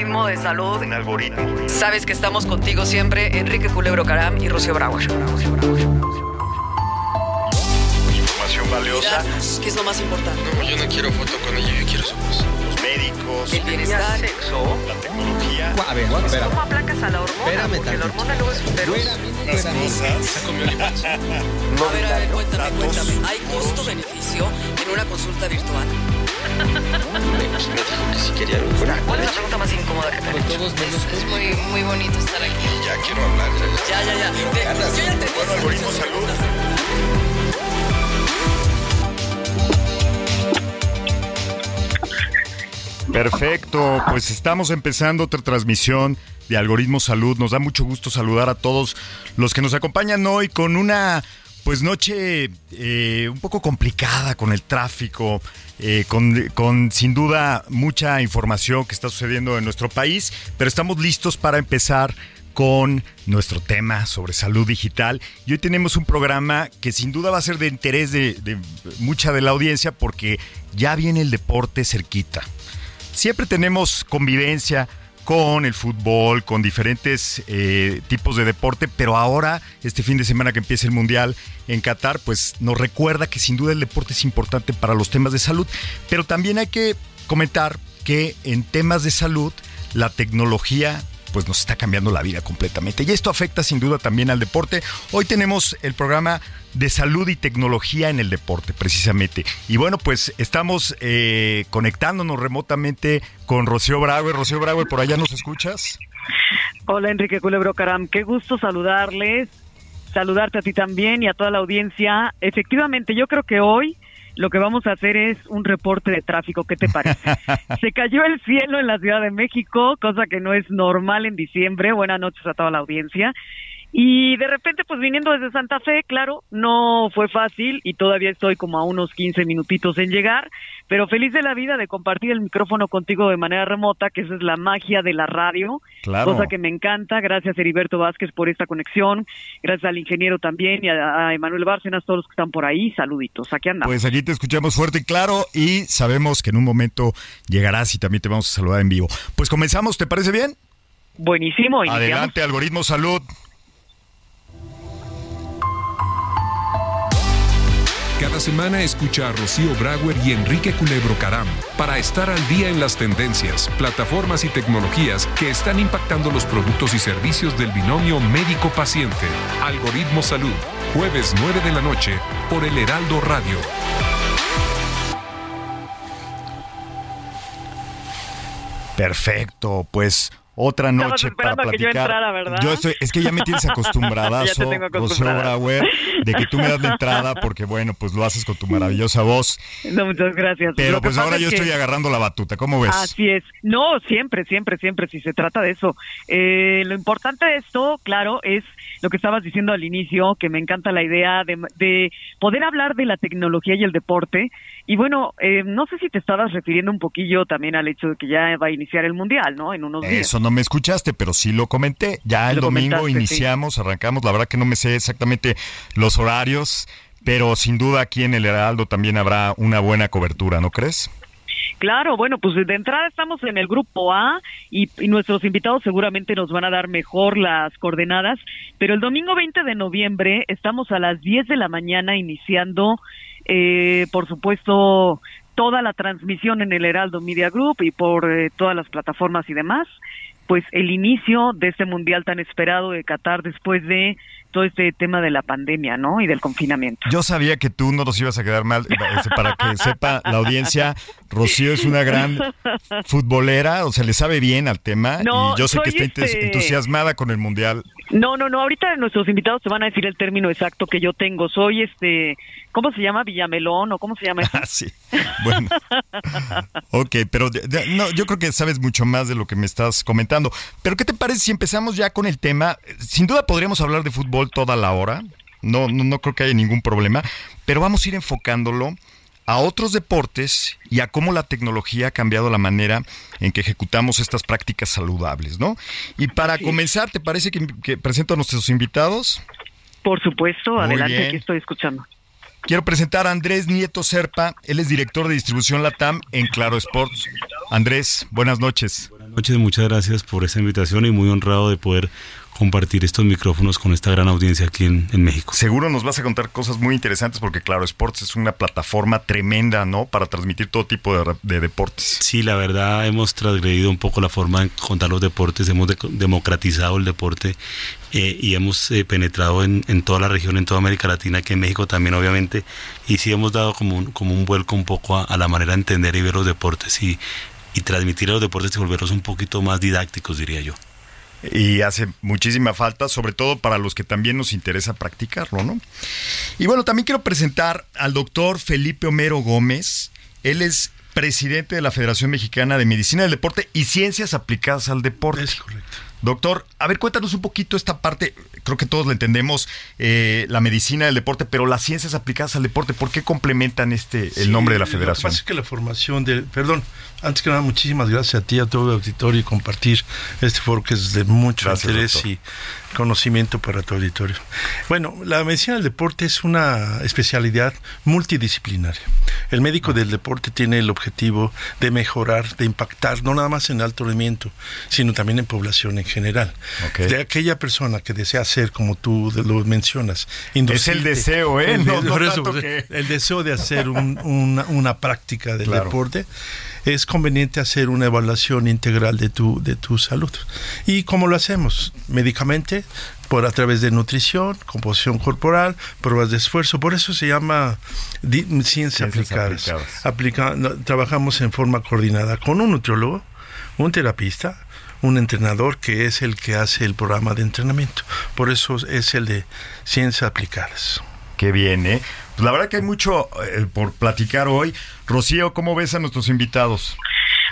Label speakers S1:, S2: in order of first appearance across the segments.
S1: Algoritmo de salud.
S2: Un algoritmo.
S1: Sabes que estamos contigo siempre, Enrique Culebro Caram y Rocío Brauer.
S2: Información valiosa.
S1: ¿Qué es lo más importante?
S3: No, yo no quiero foto con ella, yo quiero su voz.
S2: Los médicos.
S1: El bienestar.
S2: La tecnología.
S4: A ver, espera.
S1: ¿Cómo aplacas a la hormona?
S4: Espérame
S1: Porque la hormona luego es feroz.
S2: Las cosas.
S1: A ver, a ver, cuéntame, cuéntame. ¿Hay costo-beneficio en una consulta virtual?
S3: Me que si quería algo fuera.
S1: ¿Cuál es la pregunta más incómoda que te han hecho?
S4: menos
S5: Es muy, muy bonito estar aquí.
S3: Ya quiero hablar.
S1: Ya, ya, ya. Te- yo ya te
S2: Bueno, algoritmo salud.
S6: Perfecto, pues estamos empezando otra transmisión de Algoritmo Salud. Nos da mucho gusto saludar a todos los que nos acompañan hoy con una pues noche eh, un poco complicada con el tráfico, eh, con, con sin duda mucha información que está sucediendo en nuestro país, pero estamos listos para empezar con nuestro tema sobre salud digital. Y hoy tenemos un programa que sin duda va a ser de interés de, de mucha de la audiencia porque ya viene el deporte cerquita siempre tenemos convivencia con el fútbol, con diferentes eh, tipos de deporte, pero ahora, este fin de semana que empieza el Mundial en Qatar, pues nos recuerda que sin duda el deporte es importante para los temas de salud, pero también hay que comentar que en temas de salud la tecnología pues nos está cambiando la vida completamente. Y esto afecta sin duda también al deporte. Hoy tenemos el programa de salud y tecnología en el deporte, precisamente. Y bueno, pues estamos eh, conectándonos remotamente con Rocío Brauer. Rocío Brauer, ¿por allá nos escuchas?
S7: Hola Enrique Culebro Caram, qué gusto saludarles, saludarte a ti también y a toda la audiencia. Efectivamente, yo creo que hoy lo que vamos a hacer es un reporte de tráfico, ¿qué te parece? Se cayó el cielo en la Ciudad de México, cosa que no es normal en diciembre. Buenas noches a toda la audiencia. Y de repente, pues viniendo desde Santa Fe, claro, no fue fácil y todavía estoy como a unos 15 minutitos en llegar, pero feliz de la vida de compartir el micrófono contigo de manera remota, que esa es la magia de la radio,
S6: Claro.
S7: cosa que me encanta. Gracias Heriberto Vázquez por esta conexión, gracias al ingeniero también y a, a Emanuel Bárcenas, todos los que están por ahí, saluditos, aquí andamos.
S6: Pues aquí te escuchamos fuerte y claro y sabemos que en un momento llegarás y también te vamos a saludar en vivo. Pues comenzamos, ¿te parece bien?
S7: Buenísimo, iniciamos.
S6: Adelante, Algoritmo Salud.
S8: Cada semana escucha a Rocío Brauer y Enrique Culebro Caram para estar al día en las tendencias, plataformas y tecnologías que están impactando los productos y servicios del binomio médico-paciente. Algoritmo Salud, jueves 9 de la noche por el Heraldo Radio.
S6: Perfecto, pues otra noche para
S7: a que yo
S6: platicar.
S7: entrara, ¿verdad?
S6: Yo estoy, es que ya me tienes acostumbradazo,
S7: Ya te tengo acostumbrada.
S6: Brauer, de que tú me das la entrada porque bueno, pues lo haces con tu maravillosa voz.
S7: No, muchas gracias.
S6: Pero pues ahora
S7: es
S6: yo
S7: que-
S6: estoy agarrando la batuta, ¿cómo ves?
S7: Así es. No, siempre, siempre, siempre, si se trata de eso. Eh, lo importante de esto, claro, es lo que estabas diciendo al inicio, que me encanta la idea de, de poder hablar de la tecnología y el deporte. Y bueno, eh, no sé si te estabas refiriendo un poquillo también al hecho de que ya va a iniciar el Mundial, ¿no? En unos días.
S6: Eso no me escuchaste, pero sí lo comenté. Ya el
S7: Lo
S6: domingo iniciamos, arrancamos. La verdad que no me sé exactamente los horarios, pero sin duda aquí en el Heraldo también habrá una buena cobertura, ¿no crees?
S7: Claro, bueno, pues de entrada estamos en el grupo A y, y nuestros invitados seguramente nos van a dar mejor las coordenadas, pero el domingo 20 de noviembre estamos a las 10 de la mañana iniciando, eh, por supuesto, toda la transmisión en el Heraldo Media Group y por eh, todas las plataformas y demás, pues el inicio de este mundial tan esperado de Qatar después de todo este tema de la pandemia, ¿no? Y del confinamiento.
S6: Yo sabía que tú no nos ibas a quedar mal. eh, Para que sepa la audiencia, Rocío es una gran futbolera, o sea, le sabe bien al tema
S7: No,
S6: y yo sé que está
S7: este-
S6: entusiasmada con el Mundial.
S7: No, no, no. Ahorita nuestros invitados te van a decir el término exacto que yo tengo. Soy este, ¿cómo se llama? Villamelón o cómo se llama eso?
S6: Ah, sí. Bueno. ok, pero no, yo creo que sabes mucho más de lo que me estás comentando. Pero ¿qué te parece si empezamos ya con el tema? Sin duda podríamos hablar de fútbol toda la hora. No, no, no creo que haya ningún problema. Pero vamos a ir enfocándolo a otros deportes y a cómo la tecnología ha cambiado la manera en que ejecutamos estas prácticas saludables, ¿no? Y para comenzar, ¿te parece que, presento a nuestros invitados?
S7: Por supuesto, adelante, aquí estoy escuchando.
S6: Quiero presentar a Andrés Nieto Serpa, él es director de distribución Latam en Claro Sports. Andrés, buenas noches.
S4: Buenas noches, muchas gracias por esta invitación y muy honrado de poder compartir estos micrófonos con esta gran audiencia aquí en, México.
S6: Seguro nos vas a contar cosas muy interesantes porque Claro Sports es una plataforma tremenda, ¿no? Para transmitir todo tipo de, deportes.
S4: Sí, la verdad hemos transgredido un poco la forma de contar los deportes, hemos democratizado el deporte eh, y hemos eh, penetrado en, toda la región, en toda América Latina, que en México también obviamente, y sí hemos dado como un, como un vuelco un poco a, la manera de entender y ver los deportes y, y transmitir los deportes y volverlos un poquito más didácticos, diría yo
S6: y hace muchísima falta, sobre todo para los que también nos interesa practicarlo, ¿no? Y bueno, también quiero presentar al doctor Felipe Homero Gómez. Él es presidente de la Federación Mexicana de Medicina del Deporte y Ciencias Aplicadas al Deporte.
S9: Correcto.
S6: Doctor, a ver, cuéntanos un poquito esta parte, creo que todos la entendemos, eh, la medicina del deporte, pero las ciencias aplicadas al deporte, ¿por qué complementan este el nombre de la federación? Lo que
S9: pasa es que la formación de, perdón, antes que nada, muchísimas gracias a ti, a todo el auditorio y compartir este foro que es de mucho interés y conocimiento para tu auditorio. Bueno, la medicina del deporte es una especialidad multidisciplinaria. El médico del deporte tiene el objetivo de mejorar, de impactar, no nada más en alto rendimiento, sino también en población en general. De aquella persona que desea ser, como tú lo mencionas,
S6: es el deseo, ¿eh?
S9: El, deseo de hacer una, práctica del deporte es conveniente hacer una evaluación integral de tu, de tu salud. ¿Y cómo lo hacemos? Médicamente, por a través de nutrición, composición corporal, pruebas de esfuerzo. Por eso se llama ciencia aplicada. trabajamos en forma coordinada con un nutriólogo, un terapista, un entrenador que es el que hace el programa de entrenamiento. Por eso es el de ciencias aplicadas.
S6: Qué bien, ¿eh? Pues la verdad que hay mucho eh, por platicar hoy. Rocío, ¿cómo ves a nuestros invitados?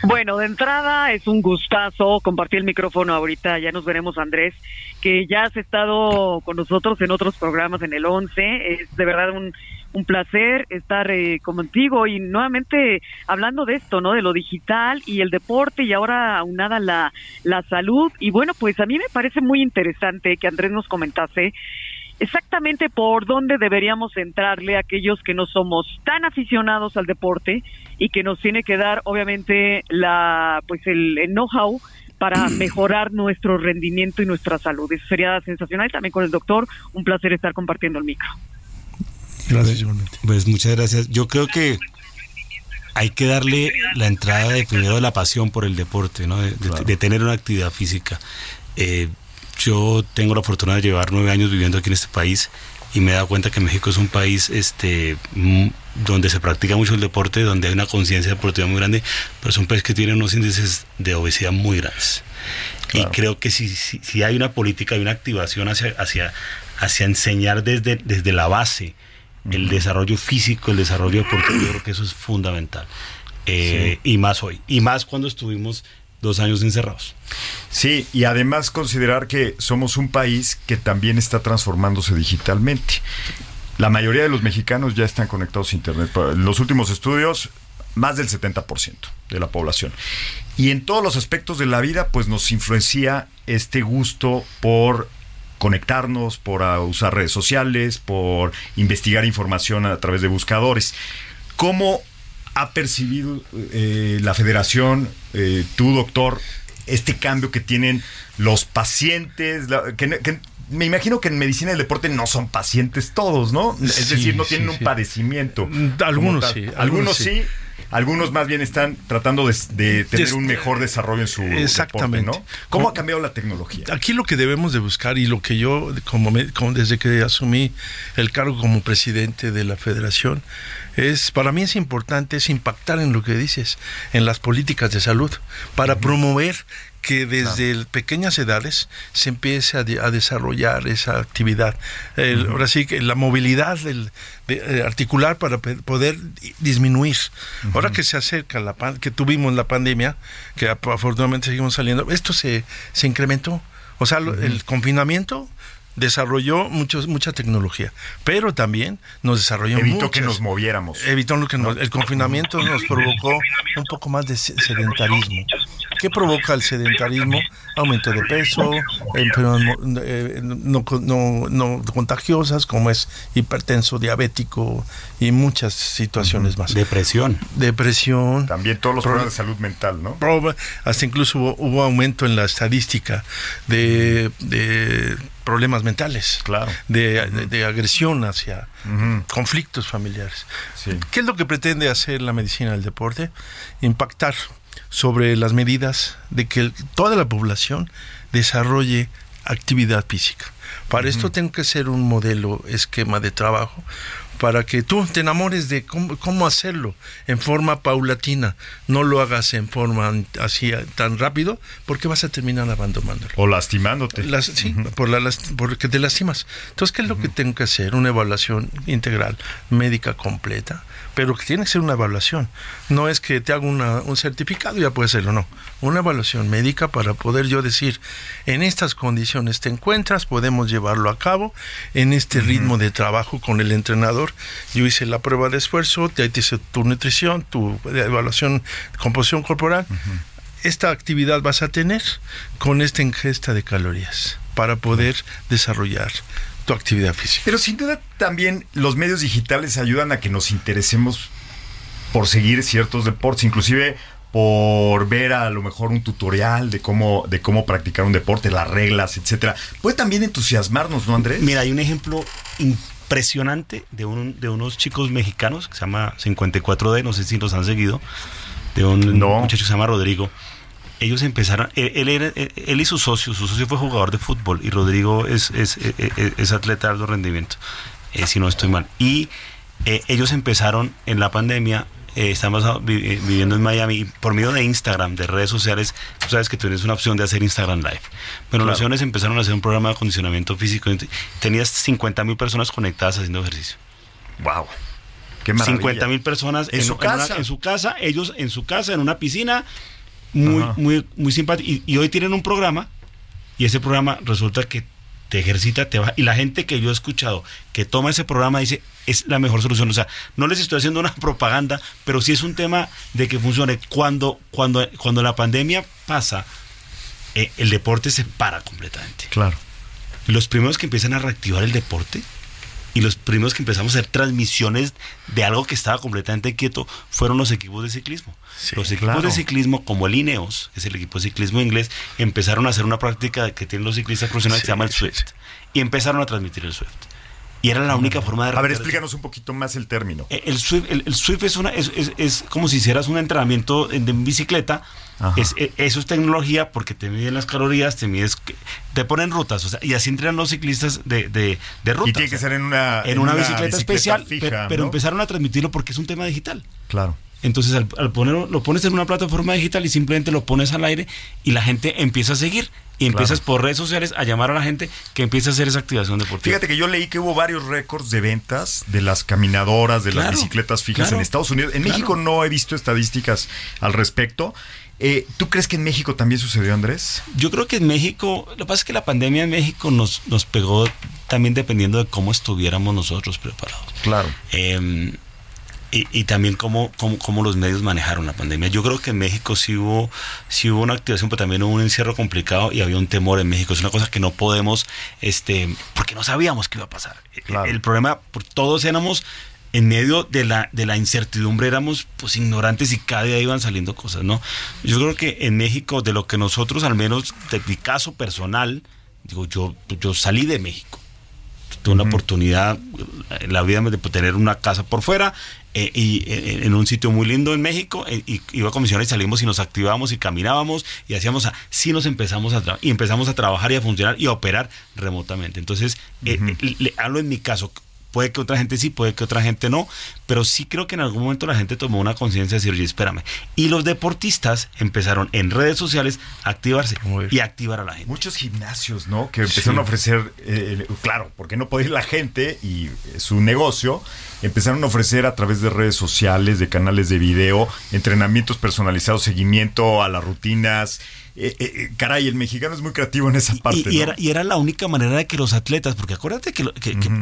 S7: Bueno, de entrada es un gustazo compartir el micrófono ahorita. Ya nos veremos, Andrés, que ya has estado con nosotros en otros programas en el 11. Es de verdad un, un placer estar eh, contigo y nuevamente hablando de esto, ¿no? De lo digital y el deporte y ahora aunada la, la salud. Y bueno, pues a mí me parece muy interesante que Andrés nos comentase exactamente por dónde deberíamos entrarle a aquellos que no somos tan aficionados al deporte y que nos tiene que dar obviamente la pues el, know-how para mejorar nuestro rendimiento y nuestra salud. Eso sería sensacional. También con el doctor, un placer estar compartiendo el micro.
S4: Gracias, Pues muchas gracias. Yo creo que hay que darle la entrada de primero de la pasión por el deporte, ¿no? de, tener una actividad física. Eh, yo tengo la fortuna de llevar nueve años viviendo aquí en este país y me he dado cuenta que México es un país este, donde se practica mucho el deporte, donde hay una conciencia deportiva muy grande, pero es un país que tiene unos índices de obesidad muy grandes. Y creo que si, si, hay una política y una activación hacia, hacia, hacia enseñar desde, desde la base el desarrollo físico, el desarrollo deportivo, yo creo que eso es fundamental. Eh, y más hoy, y más cuando estuvimos dos años encerrados.
S6: Sí, y además considerar que somos un país que también está transformándose digitalmente. La mayoría de los mexicanos ya están conectados a Internet. En los últimos estudios, más del 70% de la población. Y en todos los aspectos de la vida, pues nos influencia este gusto por conectarnos, por usar redes sociales, por investigar información a través de buscadores. ¿Cómo ha percibido eh, la federación, eh, tú doctor, este cambio que tienen los pacientes? que, me imagino que en medicina del deporte no son pacientes todos, ¿no? Es decir, no tienen un padecimiento.
S9: Algunos sí.
S6: Algunos, sí algunos más bien están tratando de, tener un mejor desarrollo en su
S9: exactamente
S6: ¿no? ¿Cómo ha cambiado la tecnología?
S9: Aquí lo que debemos de buscar y lo que yo como, como desde que asumí el cargo como presidente de la Federación es para mí es importante es impactar en lo que dices, en las políticas de salud para promover que desde pequeñas edades se empiece a, desarrollar esa actividad. Ahora sí que la movilidad del, de, articular para poder disminuir. Ahora que se acerca la que tuvimos la pandemia, que afortunadamente seguimos saliendo, esto se, se incrementó. O sea, el confinamiento desarrolló muchos, mucha tecnología, pero también nos desarrolló
S6: Evitó que nos moviéramos.
S9: Evitó que el confinamiento nos provocó un poco más de sedentarismo. ¿Qué provoca el sedentarismo? Aumento de peso, enfermedades eh, no, no, contagiosas como es hipertenso, diabético y muchas situaciones más.
S4: Depresión.
S9: Depresión.
S6: También todos los problemas de salud mental, ¿no?
S9: Hasta incluso hubo, aumento en la estadística de, problemas mentales,
S6: claro.
S9: de, agresión hacia conflictos familiares. ¿Qué es lo que pretende hacer la medicina del deporte? Impactar sobre las medidas de que toda la población desarrolle actividad física. Para esto tengo que ser un modelo, esquema de trabajo, para que tú te enamores de cómo, hacerlo en forma paulatina. No lo hagas en forma así tan rápido, porque vas a terminar abandonándolo.
S6: O lastimándote.
S9: sí, por la, porque te lastimas. Entonces, ¿qué es lo que tengo que hacer? Una evaluación integral, médica completa, pero que tiene que ser una evaluación. No es que te haga un certificado ya puede hacerlo, no. Una evaluación médica para poder yo decir, en estas condiciones te encuentras, podemos llevarlo a cabo, en este ritmo de trabajo con el entrenador. Yo hice la prueba de esfuerzo, te hice tu nutrición, tu evaluación composición corporal. Esta actividad vas a tener con esta ingesta de calorías para poder desarrollar actividad física.
S6: Pero sin duda también los medios digitales ayudan a que nos interesemos por seguir ciertos deportes, inclusive por ver a lo mejor un tutorial de cómo, de cómo practicar un deporte, las reglas, etcétera. Puede también entusiasmarnos, ¿no, Andrés?
S4: Mira, hay un ejemplo impresionante de, un, de unos chicos mexicanos que se llama 54D, no sé si los han seguido, de un muchacho que se llama Rodrigo ellos empezaron, él, él, y su socio, su socio fue jugador de fútbol y Rodrigo es, es, es, atleta de alto rendimiento, eh, si no estoy mal. Y eh, ellos empezaron en la pandemia, eh, estamos viviendo en Miami, por medio de Instagram, de redes sociales, tú sabes que tienes una opción de hacer Instagram Live. Bueno, los jóvenes empezaron a hacer un programa de acondicionamiento físico, tenías 50 mil personas conectadas haciendo ejercicio.
S6: ¡Wow!
S4: 50 mil personas
S6: ¿En, su casa.
S4: en su casa, ellos en su casa, en una piscina, muy, muy, muy simpático. Y, hoy tienen un programa y ese programa resulta que te ejercita, te va. Y la gente que yo he escuchado que toma ese programa dice, es la mejor solución. O sea, no les estoy haciendo una propaganda, pero sí es un tema de que funcione. Cuando, cuando, cuando la pandemia pasa, eh, el deporte se para completamente.
S6: Claro.
S4: Los primeros que empiezan a reactivar el deporte y los primeros que empezamos a hacer transmisiones de algo que estaba completamente quieto fueron los equipos de ciclismo. los equipos de ciclismo, como el INEOS, que es el equipo de ciclismo inglés, empezaron a hacer una práctica que tienen los ciclistas profesionales que se llama el Swift. Y empezaron a transmitir el Swift. Y era la única forma de...
S6: A ver, explícanos un poquito más el término.
S4: Eh, el, Swift, el, Swift es, una, es, es, como si hicieras un entrenamiento de bicicleta. Es, e, eso es tecnología porque te miden las calorías, te mides, te ponen rutas, o sea, y así entrenan los ciclistas de, de, de rutas.
S6: Y tiene que ser en una,
S4: en, una, bicicleta, especial, pero, empezaron a transmitirlo porque es un tema digital.
S6: Claro.
S4: Entonces al, ponerlo, lo pones en una plataforma digital y simplemente lo pones al aire y la gente empieza a seguir y empiezas por redes sociales a llamar a la gente que empiece a hacer esa activación deportiva.
S6: Fíjate que yo leí que hubo varios récords de ventas de las caminadoras, de las bicicletas fijas en Estados Unidos. En México no he visto estadísticas al respecto. Eh, ¿Tú crees que en México también sucedió, Andrés?
S4: Yo creo que en México, lo que pasa es que la pandemia en México nos, nos pegó también dependiendo de cómo estuviéramos nosotros preparados.
S6: Claro.
S4: Eh, y, también cómo, cómo, los medios manejaron la pandemia. Yo creo que en México sí hubo, sí hubo una activación, pero también hubo un encierro complicado y había un temor en México. Es una cosa que no podemos, este, porque no sabíamos qué iba a pasar. El problema, por todos éramos en medio de la, de la incertidumbre éramos pues ignorantes y cada día iban saliendo cosas, ¿no? Yo creo que en México, de lo que nosotros, al menos de mi caso personal, digo, yo, yo salí de México. Tuve una oportunidad en la vida de tener una casa por fuera, eh, y eh, en un sitio muy lindo en México eh, y iba a comisionar y salimos y nos activábamos y caminábamos y hacíamos a, sí nos empezamos a y empezamos a trabajar y a funcionar y a operar remotamente. Entonces le hablo en mi caso Puede que otra gente sí, puede que otra gente no, pero sí creo que en algún momento la gente tomó una conciencia de decir, oye, espérame. Y los deportistas empezaron en redes sociales a activarse y a activar a la gente.
S6: Muchos gimnasios, ¿no? Que empezaron a ofrecer, eh, claro, porque no podía ir la gente y eh, su negocio, empezaron a ofrecer a través de redes sociales, de canales de video, entrenamientos personalizados, seguimiento a las rutinas. Eh, eh, eh, caray, el mexicano es muy creativo en esa parte.
S4: Y, era, y, era, la única manera de que los atletas, porque acuérdate que,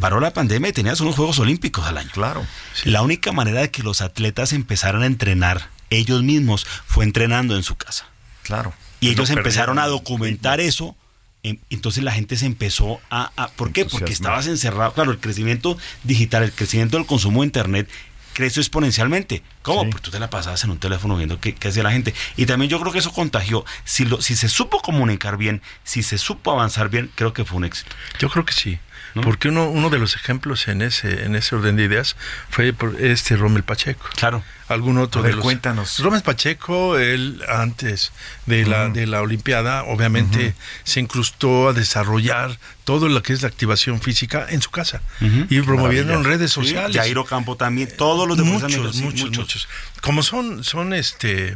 S4: paró la pandemia y tenías unos Juegos Olímpicos al año.
S6: Claro.
S4: La única manera de que los atletas empezaran a entrenar ellos mismos fue entrenando en su casa.
S6: Claro.
S4: Y ellos empezaron a documentar eso. Entonces la gente se empezó a... a ¿Por qué? Porque estabas encerrado. Claro, el crecimiento digital, el crecimiento del consumo de Internet creció exponencialmente. ¿Cómo? Porque tú te la pasabas en un teléfono viendo qué, qué hacía la gente. Y también yo creo que eso contagió. Si, lo, si se supo comunicar bien, si se supo avanzar bien, creo que fue un éxito.
S9: Yo creo que sí. Porque uno, uno de los ejemplos en ese, en ese orden de ideas fue este Rommel Pacheco.
S4: Claro.
S9: Algún otro de los.
S6: Cuéntanos.
S9: Rommel Pacheco, él antes de la, de la Olimpiada, obviamente se incrustó a desarrollar todo lo que es la activación física en su casa y promoviendo en redes sociales.
S4: Sí, Jairo Campo también, todos los
S9: muchos, muchos, muchos, muchos. Como son, son este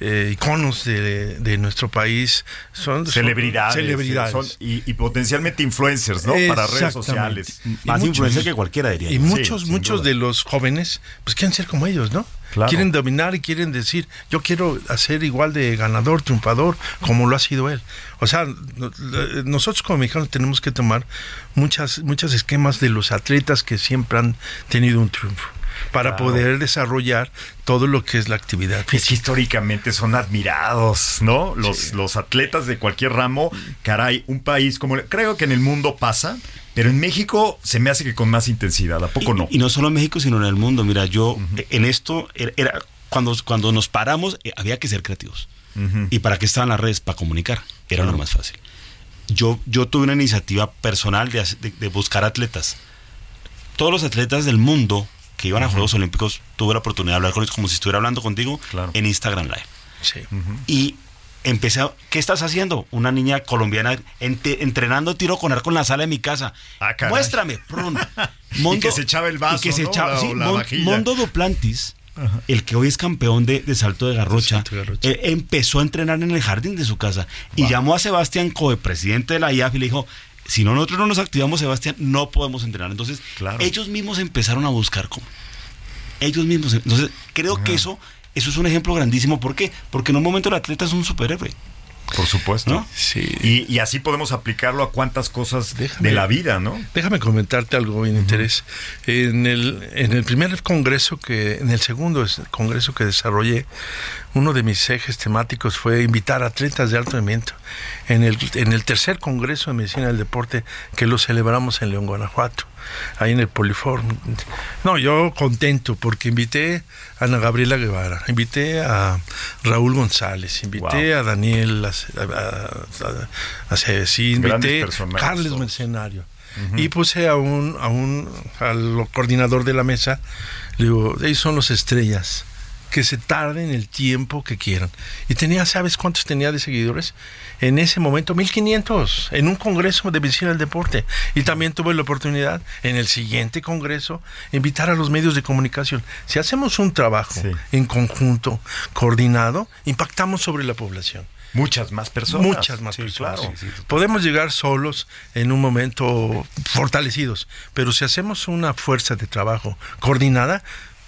S9: eh, iconos de, de, nuestro país, son
S6: celebridades,
S9: celebridades.
S6: y, potencialmente influencers, ¿no? Para redes sociales.
S4: Más influencers que cualquiera diría.
S9: Y muchos, muchos de los jóvenes, pues quieren ser como ellos, ¿no? Quieren dominar y quieren decir, yo quiero hacer igual de ganador, triunfador, como lo ha sido él. O sea, nosotros como mexicanos tenemos que tomar muchas, muchos esquemas de los atletas que siempre han tenido un triunfo para poder desarrollar todo lo que es la actividad
S6: física. históricamente son admirados, ¿no? Los, los atletas de cualquier ramo, caray, un país como... Creo que en el mundo pasa, pero en México se me hace que con más intensidad, ¿a poco no?
S4: Y no solo en México, sino en el mundo. Mira, yo en esto, era, cuando, cuando nos paramos, eh, había que ser creativos. ¿Y para qué estaban las redes? Para comunicar. Era lo más fácil. Yo, yo tuve una iniciativa personal de, de buscar atletas. Todos los atletas del mundo que iban a Juegos Olímpicos, tuve la oportunidad de hablar con ellos como si estuviera hablando contigo en Instagram Live.
S9: Sí.
S4: Y empecé a, ¿qué estás haciendo? Una niña colombiana entrenando tiro con arco en la sala de mi casa.
S6: Ah,
S4: Muéstrame,
S6: Mondo, y que se echaba el vaso,
S4: y que se echaba, Mondo Duplantis, el que hoy es campeón de, salto de garrocha, eh, empezó a entrenar en el jardín de su casa y llamó a Sebastián Coe, presidente de la IAF, y le dijo, si no nosotros no nos activamos, Sebastián, no podemos entrenar. Entonces, ellos mismos empezaron a buscar cómo. Ellos mismos. Entonces, creo que eso, eso es un ejemplo grandísimo. ¿Por qué? Porque en un momento el atleta es un superhéroe.
S6: Por supuesto.
S9: Sí.
S6: Y, así podemos aplicarlo a cuantas cosas de la vida, ¿no?
S9: Déjame comentarte algo en interés. En el, en el primer congreso que, en el segundo congreso que desarrollé, uno de mis ejes temáticos fue invitar a atletas de alto rendimiento. En el, en el tercer congreso de medicina del deporte que lo celebramos en León, Guanajuato ahí en el Poliform. No, yo contento porque invité a Ana Gabriela Guevara, invité a Raúl González, invité a Daniel, a, a, a, invité a Carles Mercenario. Y puse a un, a un, al coordinador de la mesa, le digo, ellos son los estrellas que se tarden el tiempo que quieran. Y tenía, ¿sabes cuántos tenía de seguidores? En ese momento, 1500, en un congreso de medicina del deporte. Y también tuve la oportunidad, en el siguiente congreso, invitar a los medios de comunicación. Si hacemos un trabajo en conjunto, coordinado, impactamos sobre la población.
S6: Muchas más personas.
S9: Muchas más personas. Podemos llegar solos en un momento fortalecidos, pero si hacemos una fuerza de trabajo coordinada,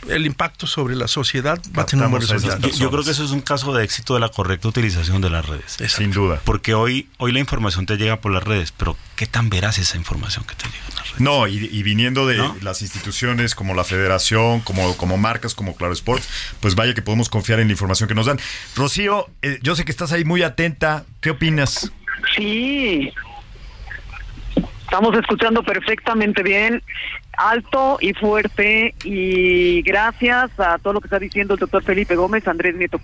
S9: el impacto sobre la sociedad va a tener resultados.
S4: Yo, creo que eso es un caso de éxito de la correcta utilización de las redes.
S6: Sin duda.
S4: Porque hoy, hoy la información te llega por las redes, pero ¿qué tan veraz esa información que te llega en las redes?
S6: No, y, viniendo de las instituciones como la federación, como, como marcas como Claro Sports, pues vaya que podemos confiar en la información que nos dan. Rocío, eh, yo sé que estás ahí muy atenta. ¿Qué opinas?
S7: Sí, Estamos escuchando perfectamente bien, alto y fuerte y gracias a todo lo que está diciendo el doctor Felipe Gómez, Andrés Nieto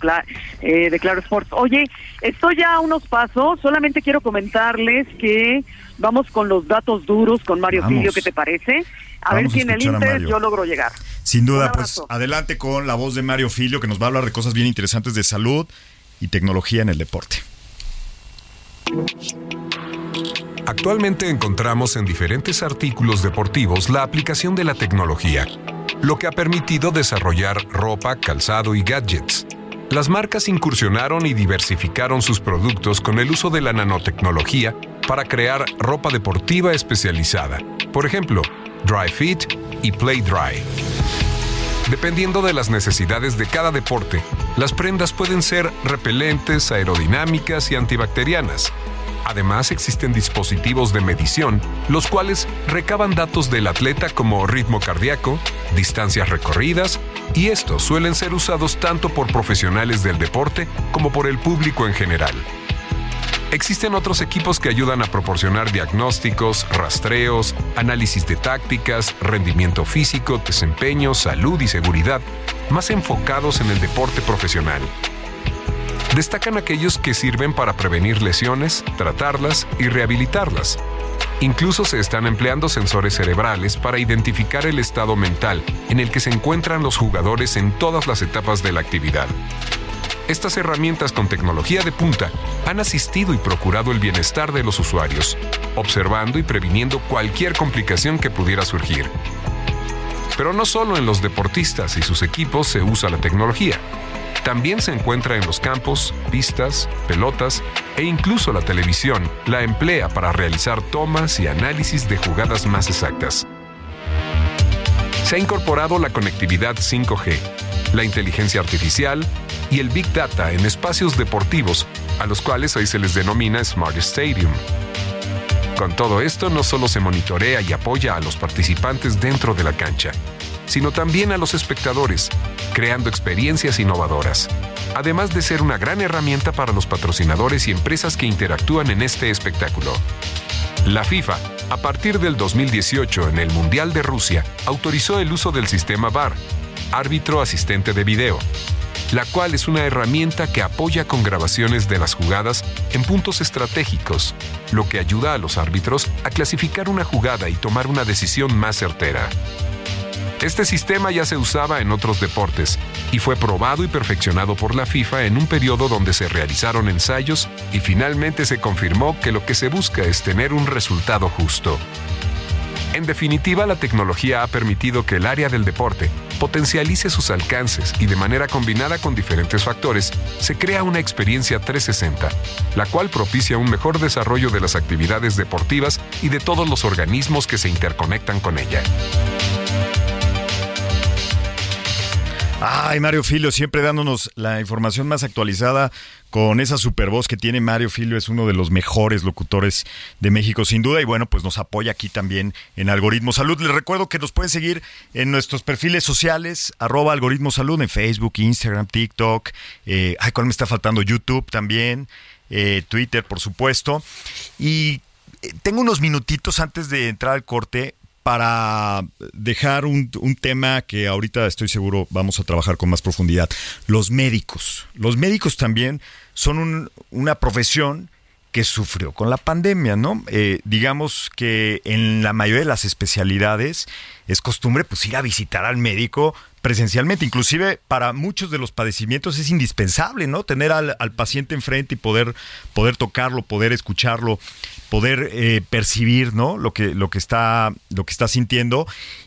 S7: eh, de Claro Sports. Oye, estoy ya a unos pasos, solamente quiero comentarles que vamos con los datos duros con Mario Filio, ¿qué te parece? A ver si en el Inter yo logro llegar.
S6: Sin duda, pues adelante con la voz de Mario Filio que nos va a hablar de cosas bien interesantes de salud y tecnología en el deporte.
S8: Actualmente encontramos en diferentes artículos deportivos la aplicación de la tecnología, lo que ha permitido desarrollar ropa, calzado y gadgets. Las marcas incursionaron y diversificaron sus productos con el uso de la nanotecnología para crear ropa deportiva especializada. Por ejemplo, Dry Fit y Play Dry. Dependiendo de las necesidades de cada deporte, las prendas pueden ser repelentes, aerodinámicas y antibacterianas. Además, existen dispositivos de medición, los cuales recaban datos del atleta como ritmo cardíaco, distancias recorridas, y estos suelen ser usados tanto por profesionales del deporte como por el público en general. Existen otros equipos que ayudan a proporcionar diagnósticos, rastreos, análisis de tácticas, rendimiento físico, desempeño, salud y seguridad, más enfocados en el deporte profesional. Destacan aquellos que sirven para prevenir lesiones, tratarlas y rehabilitarlas. Incluso se están empleando sensores cerebrales para identificar el estado mental en el que se encuentran los jugadores en todas las etapas de la actividad. Estas herramientas con tecnología de punta han asistido y procurado el bienestar de los usuarios, observando y previniendo cualquier complicación que pudiera surgir. Pero no solo en los deportistas y sus equipos se usa la tecnología. También se encuentra en los campos, pistas, pelotas e incluso la televisión la emplea para realizar tomas y análisis de jugadas más exactas. Se ha incorporado la conectividad 5G, la inteligencia artificial y el Big Data en espacios deportivos, a los cuales hoy se les denomina Smart Stadium. Con todo esto no solo se monitorea y apoya a los participantes dentro de la cancha, sino también a los espectadores, creando experiencias innovadoras, además de ser una gran herramienta para los patrocinadores y empresas que interactúan en este espectáculo. La FIFA, a partir del 2018 en el Mundial de Rusia, autorizó el uso del sistema VAR, árbitro asistente de video, la cual es una herramienta que apoya con grabaciones de las jugadas en puntos estratégicos, lo que ayuda a los árbitros a clasificar una jugada y tomar una decisión más certera. Este sistema ya se usaba en otros deportes y fue probado y perfeccionado por la FIFA en un periodo donde se realizaron ensayos y finalmente se confirmó que lo que se busca es tener un resultado justo. En definitiva, la tecnología ha permitido que el área del deporte potencialice sus alcances y de manera combinada con diferentes factores, se crea una experiencia 360, la cual propicia un mejor desarrollo de las actividades deportivas y de todos los organismos que se interconectan con ella.
S6: Ay, Mario Filio, siempre dándonos la información más actualizada con esa super voz que tiene Mario Filio, es uno de los mejores locutores de México, sin duda, y bueno, pues nos apoya aquí también en Algoritmo Salud. Les recuerdo que nos pueden seguir en nuestros perfiles sociales, arroba Algoritmo Salud, en Facebook, Instagram, TikTok, eh, ay, ¿cuál me está faltando? YouTube también, eh, Twitter, por supuesto. Y eh, tengo unos minutitos antes de entrar al corte para dejar un, tema que ahorita estoy seguro vamos a trabajar con más profundidad. Los médicos. Los médicos también son una profesión que sufrió con la pandemia, ¿no? Eh, digamos que en la mayoría de las especialidades es costumbre pues ir a visitar al médico presencialmente. Inclusive para muchos de los padecimientos es indispensable, ¿no? Tener al, paciente enfrente y poder, poder tocarlo, poder escucharlo, poder eh, percibir, ¿no? Lo que, lo que está, lo que está sintiendo.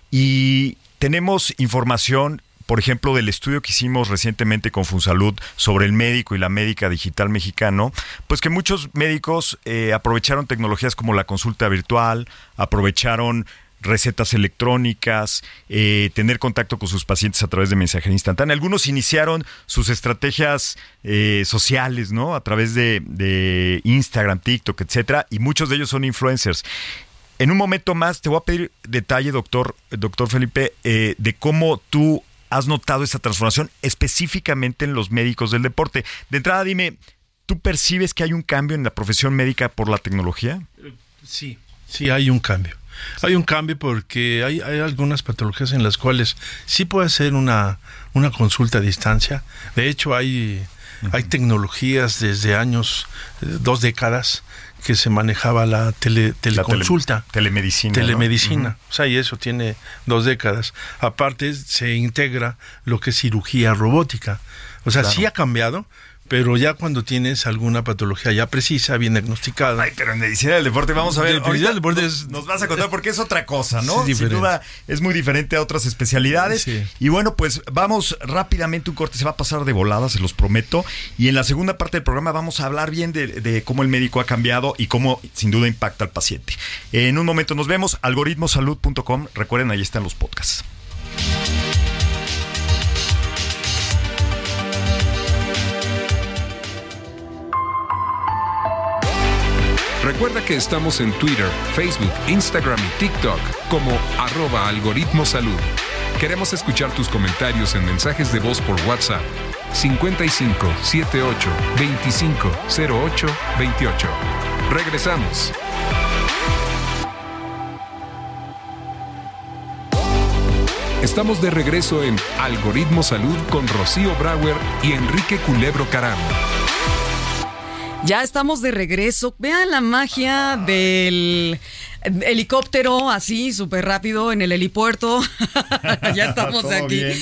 S6: Y tenemos información por ejemplo, del estudio que hicimos recientemente con Funsalud sobre el médico y la médica digital mexicano, pues que muchos médicos eh, aprovecharon tecnologías como la consulta virtual, aprovecharon recetas electrónicas, eh, tener contacto con sus pacientes a través de mensajería instantánea. Algunos iniciaron sus estrategias eh, sociales, ¿no? A través de, Instagram, TikTok, etcétera, y muchos de ellos son influencers. En un momento más te voy a pedir detalle, doctor, doctor Felipe, de cómo tú has notado esta transformación específicamente en los médicos del deporte. De entrada, dime, ¿tú percibes que hay un cambio en la profesión médica por la tecnología?
S9: Sí, sí hay un cambio. Hay un cambio porque hay, algunas patologías en las cuales sí puede ser una, una consulta a distancia. De hecho, hay, hay tecnologías desde años, eh, dos décadas, que se manejaba la teleconsulta.
S6: telemedicina.
S9: Telemedicina. O sea, y eso tiene dos décadas. Aparte, se integra lo que es cirugía robótica. O sea, sí ha cambiado, pero ya cuando tienes alguna patología ya precisa, bien diagnosticada.
S6: Ay, pero en medicina del deporte vamos a ver.
S9: De medicina del deporte
S6: nos,
S9: es-
S6: nos vas a contar porque es otra cosa, ¿no?
S9: Sí,
S6: Sin duda es muy diferente a otras especialidades.
S9: Sí.
S6: Y bueno, pues vamos rápidamente un corte, se va a pasar de volada, se los prometo. Y en la segunda parte del programa vamos a hablar bien de, de cómo el médico ha cambiado y cómo sin duda impacta al paciente. En un momento nos vemos, algoritmosalud.com. Recuerden, ahí están los podcasts.
S8: Recuerda que estamos en Twitter, Facebook, Instagram y TikTok como arroba algoritmo salud. Queremos escuchar tus comentarios en mensajes de voz por WhatsApp 55 78 25 08 28. Regresamos. Estamos de regreso en Algoritmo Salud con Rocío Brauer y Enrique Culebro Caram.
S1: Ya estamos de regreso. Vean la magia del helicóptero así, súper rápido en el helipuerto. ya estamos aquí.
S6: bien.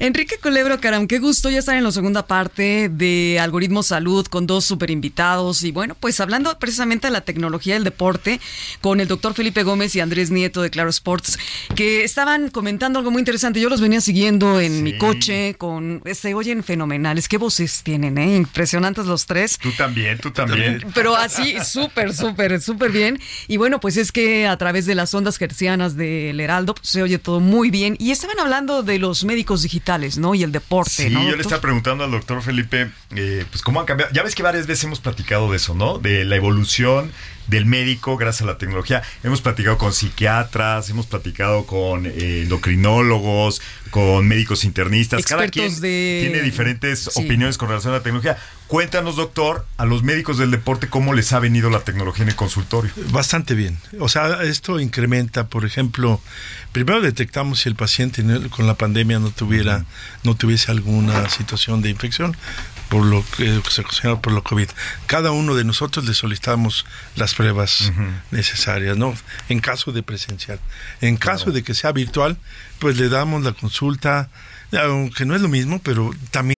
S1: Enrique Culebro, Caram, qué gusto ya estar en la segunda parte de Algoritmo Salud con dos super invitados. Y bueno, pues hablando precisamente de la tecnología del deporte con el doctor Felipe Gómez y Andrés Nieto de Claro Sports, que estaban comentando algo muy interesante. Yo los venía siguiendo en mi coche con. Se oyen fenomenales. Qué voces tienen, ¿eh? Impresionantes los tres.
S6: Tú también, tú también.
S1: Pero así, súper, súper, súper bien. Y bueno, pues es que a través de las ondas gercianas del Heraldo pues, se oye todo muy bien. Y estaban hablando de los médicos digitales, ¿no? Y el deporte,
S6: Sí,
S1: ¿no?
S6: yo le estaba preguntando al doctor Felipe, eh, pues cómo han cambiado. Ya ves que varias veces hemos platicado de eso, ¿no? De la evolución del médico gracias a la tecnología. Hemos platicado con psiquiatras, hemos platicado con eh, endocrinólogos, con médicos internistas. Cada
S1: Expertos
S6: quien
S1: de-
S6: tiene diferentes
S1: Sí.
S6: opiniones con relación a la tecnología. Cuéntanos, doctor, a los médicos del deporte cómo les ha venido la tecnología en el consultorio.
S9: Bastante bien. O sea, esto incrementa, por ejemplo, primero detectamos si el paciente con la pandemia no tuviera, no tuviese alguna situación de infección por lo que se considera por lo COVID. Cada uno de nosotros le solicitamos las pruebas necesarias, ¿no? En caso de presencial. En caso de que sea virtual, pues le damos la consulta, aunque no es lo mismo, pero también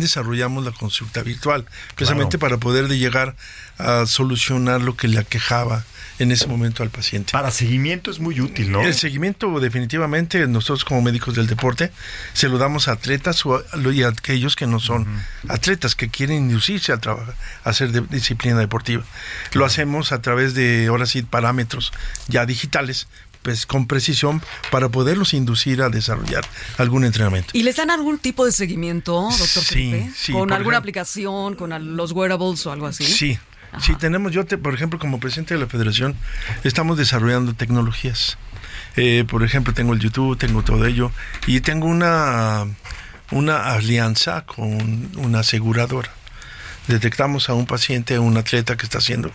S9: Desarrollamos la consulta virtual, precisamente para poder de llegar a solucionar lo que le aquejaba en ese momento al paciente.
S6: Para seguimiento es muy útil, ¿no?
S9: El seguimiento definitivamente nosotros como médicos del deporte se lo damos a atletas o a, y a aquellos que no son atletas, que quieren inducirse a, trabajar, a hacer de, disciplina deportiva. Lo hacemos a través de, ahora sí, parámetros ya digitales pues, con precisión para poderlos inducir a desarrollar algún entrenamiento.
S1: ¿Y les dan algún tipo de seguimiento, doctor
S9: Sí,
S1: Felipe?
S9: sí,
S1: ¿Con alguna
S9: ejemplo.
S1: aplicación, con los wearables o algo así?
S9: Sí, sí, tenemos, yo, te- por ejemplo, como presidente de la federación, estamos desarrollando tecnologías. Eh, por ejemplo, tengo el YouTube, tengo todo ello, y tengo una, una alianza con una aseguradora. Detectamos a un paciente, a un atleta que está haciendo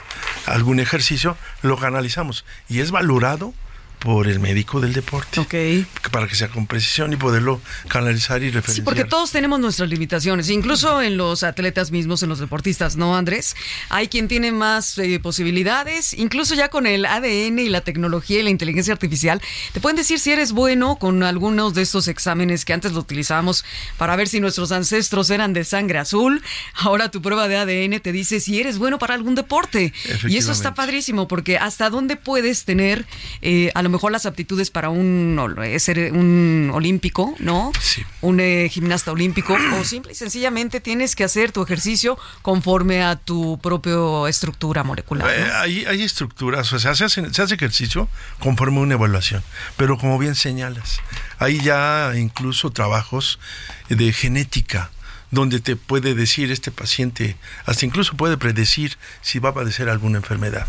S9: algún ejercicio, lo canalizamos y es valorado por el médico del deporte. Para que sea con precisión y poderlo canalizar y referenciar.
S1: Sí, porque todos tenemos nuestras limitaciones, incluso en los atletas mismos, en los deportistas, ¿no, Andrés? Hay quien tiene más eh, posibilidades, incluso ya con el ADN y la tecnología y la inteligencia artificial, te pueden decir si eres bueno con algunos de estos exámenes que antes lo utilizábamos para ver si nuestros ancestros eran de sangre azul. Ahora tu prueba de ADN te dice si eres bueno para algún deporte. Y eso está padrísimo, porque hasta dónde puedes tener, eh, a lo mejor las aptitudes para un eh, ser un olímpico, ¿no?
S9: Sí.
S1: Un eh, gimnasta olímpico o simple y sencillamente tienes que hacer tu ejercicio conforme a tu propia estructura molecular. ¿no?
S9: Eh, hay, hay estructuras, o sea, se hace, se hace ejercicio conforme a una evaluación, pero como bien señalas, hay ya incluso trabajos de genética donde te puede decir este paciente, hasta incluso puede predecir si va a padecer alguna enfermedad.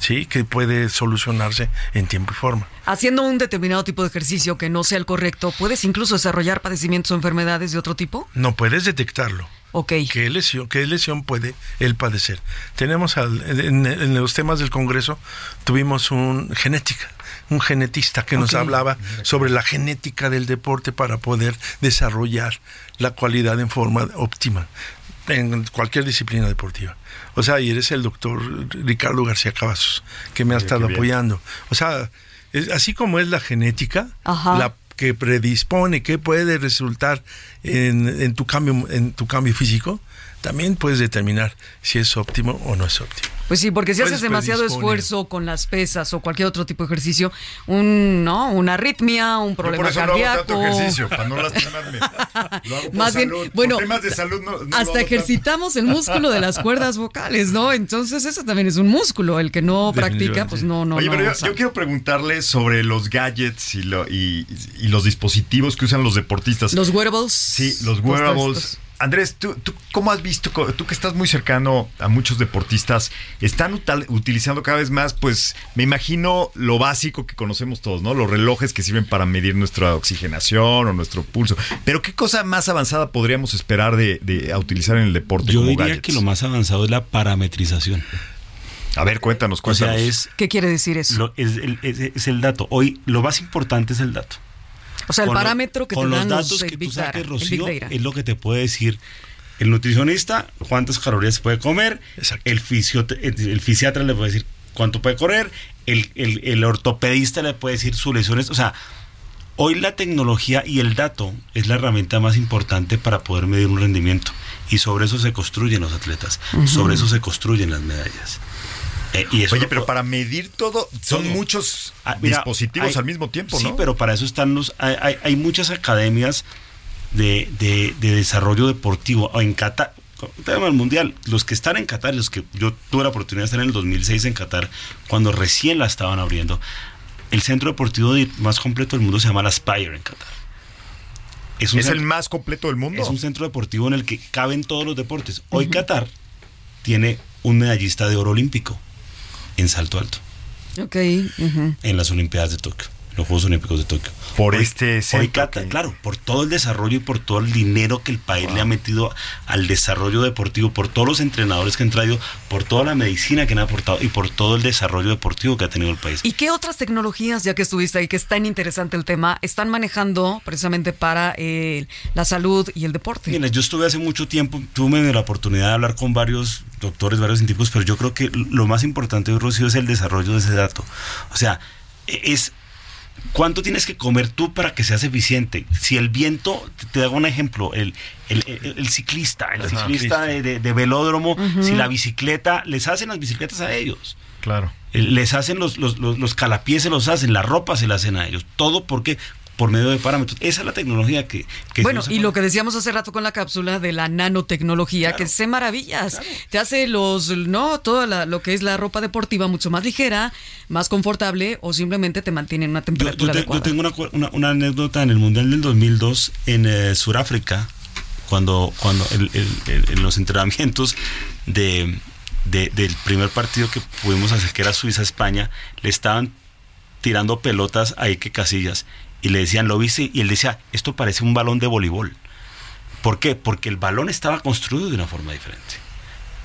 S9: Sí, que puede solucionarse en tiempo y forma.
S1: Haciendo un determinado tipo de ejercicio que no sea el correcto, ¿puedes incluso desarrollar padecimientos o enfermedades de otro tipo?
S9: No puedes detectarlo.
S1: Ok.
S9: ¿Qué lesión, qué lesión puede él padecer? Tenemos al- en, en los temas del Congreso, tuvimos un genética, un genetista que nos hablaba sobre la genética del deporte para poder desarrollar la cualidad en forma óptima en cualquier disciplina deportiva. O sea, y eres el doctor Ricardo García Cavazos, que me ha estado apoyando. O sea, es- así como es la genética,
S1: Ajá.
S9: la que predispone, que puede resultar en, en tu cambio, en tu cambio físico, también puedes determinar si es óptimo o no es óptimo.
S1: Pues sí, porque si
S9: Puedes
S1: haces demasiado esfuerzo con las pesas o cualquier otro tipo de ejercicio, un, ¿no? una arritmia, un
S6: Yo
S1: problema
S6: por eso no hago
S1: cardíaco.
S6: tanto ejercicio, para no lastimarme. Lo hago por
S1: Más bien,
S6: salud.
S1: bueno,
S6: por temas de salud no, no lo hago
S1: Hasta
S6: tanto.
S1: ejercitamos el músculo de las cuerdas vocales, ¿no? Entonces eso también es un músculo. El que no practica, pues no, no,
S6: Oye,
S1: no.
S6: pero yo, yo quiero preguntarle sobre los gadgets y, lo- y- y los dispositivos que usan los deportistas.
S1: Los wearables.
S6: Sí, los
S1: Pues,
S6: wearables.
S1: estos-
S6: Andrés, ¿tú, ¿tú cómo has visto, tú que estás muy cercano a muchos deportistas, están utilizando cada vez más, pues me imagino lo básico que conocemos todos, ¿no? Los relojes que sirven para medir nuestra oxigenación o nuestro pulso. Pero ¿qué cosa más avanzada podríamos esperar de, de- a utilizar en el deporte?
S4: Yo
S6: como
S4: diría
S6: gadgets?
S4: que lo más avanzado es la parametrización.
S6: A ver, cuéntanos,
S4: O sea,
S6: cuéntanos.
S4: es,
S1: ¿Qué quiere decir eso?
S4: lo- es, el, es- es el dato. Hoy lo más importante es el dato.
S1: O sea, el
S4: Con lo-
S1: parámetro que
S4: con
S1: te
S4: los
S1: dan
S4: datos
S1: los,
S4: que
S1: el
S4: tú saques, Rocío, es lo que te puede decir el nutricionista, cuántas calorías puede comer, el, el, el fisiatra le puede decir cuánto puede correr, el, el- el ortopedista le puede decir sus lesiones, o sea, hoy la tecnología y el dato es la herramienta más importante para poder medir un rendimiento y sobre eso se construyen los atletas,
S6: Ujú.
S4: sobre eso se construyen las medallas. Eh, y eso
S6: Oye, pero para medir todo, son
S4: Todo.
S6: muchos
S4: Ah, mira,
S6: dispositivos
S4: hay-
S6: al mismo tiempo,
S4: sí,
S6: ¿no?
S4: pero para eso están los. Hay, hay- hay muchas academias de, de- de desarrollo deportivo. En Qatar, tema del mundial, los que están en Qatar, los que yo tuve la oportunidad de estar en el 2006 en Qatar, cuando recién la estaban abriendo, el centro deportivo de- más completo del mundo se llama la Spire en Qatar.
S6: ¿Es
S4: centro-
S6: el más completo del mundo?
S4: Es un centro deportivo en el que caben todos los deportes. Hoy Qatar tiene un medallista de oro olímpico en salto alto
S1: Ok.
S4: en las Olimpiadas de Tokio, los Juegos Olímpicos de Tokio.
S6: Por
S4: Hoy-
S6: este
S4: hoy
S6: centro
S4: Qatar,
S6: que-
S4: claro, por todo el desarrollo y por todo el dinero que el país le ha metido al desarrollo deportivo, por todos los entrenadores que han traído, por toda la medicina que han aportado y por todo el desarrollo deportivo que ha tenido el país.
S1: ¿Y qué otras tecnologías, ya que estuviste ahí, que es tan interesante el tema, están manejando precisamente para eh, la salud y el deporte?
S4: Mira, yo estuve hace mucho tiempo, tuve la oportunidad de hablar con varios doctores, varios científicos, pero yo creo que lo más importante, Rocío, es el desarrollo de ese dato. O sea, e- es cuánto tienes que comer tú para que seas eficiente. Si el viento, te, te hago un ejemplo, el, el- el- el ciclista, el
S6: Ajá.
S4: ciclista de, de- de velódromo, si la bicicleta, les hacen las bicicletas a ellos.
S6: Claro.
S4: Eh, Les hacen los, los, los, los calapiés, se los hacen, la ropa se la hacen a ellos. Todo porque por medio de parámetros. Esa es la tecnología que...
S1: bueno, y lo que decíamos hace rato con la cápsula de la nanotecnología, que se maravillas. Te hace los, no, todo la- lo que es la ropa deportiva mucho más ligera, más confortable o simplemente te mantiene en una temperatura
S4: yo te- yo
S1: adecuada.
S4: tengo una, una- una anécdota en el Mundial del 2002 en eh, Sudáfrica, cuando, cuando el- el- el- en los entrenamientos de, de- del primer partido que pudimos hacer, que era Suiza-España, le estaban tirando pelotas a Ike Casillas y le decían, ¿lo viste? Y él decía, esto parece un balón de voleibol. ¿Por qué? Porque el balón estaba construido de una forma diferente.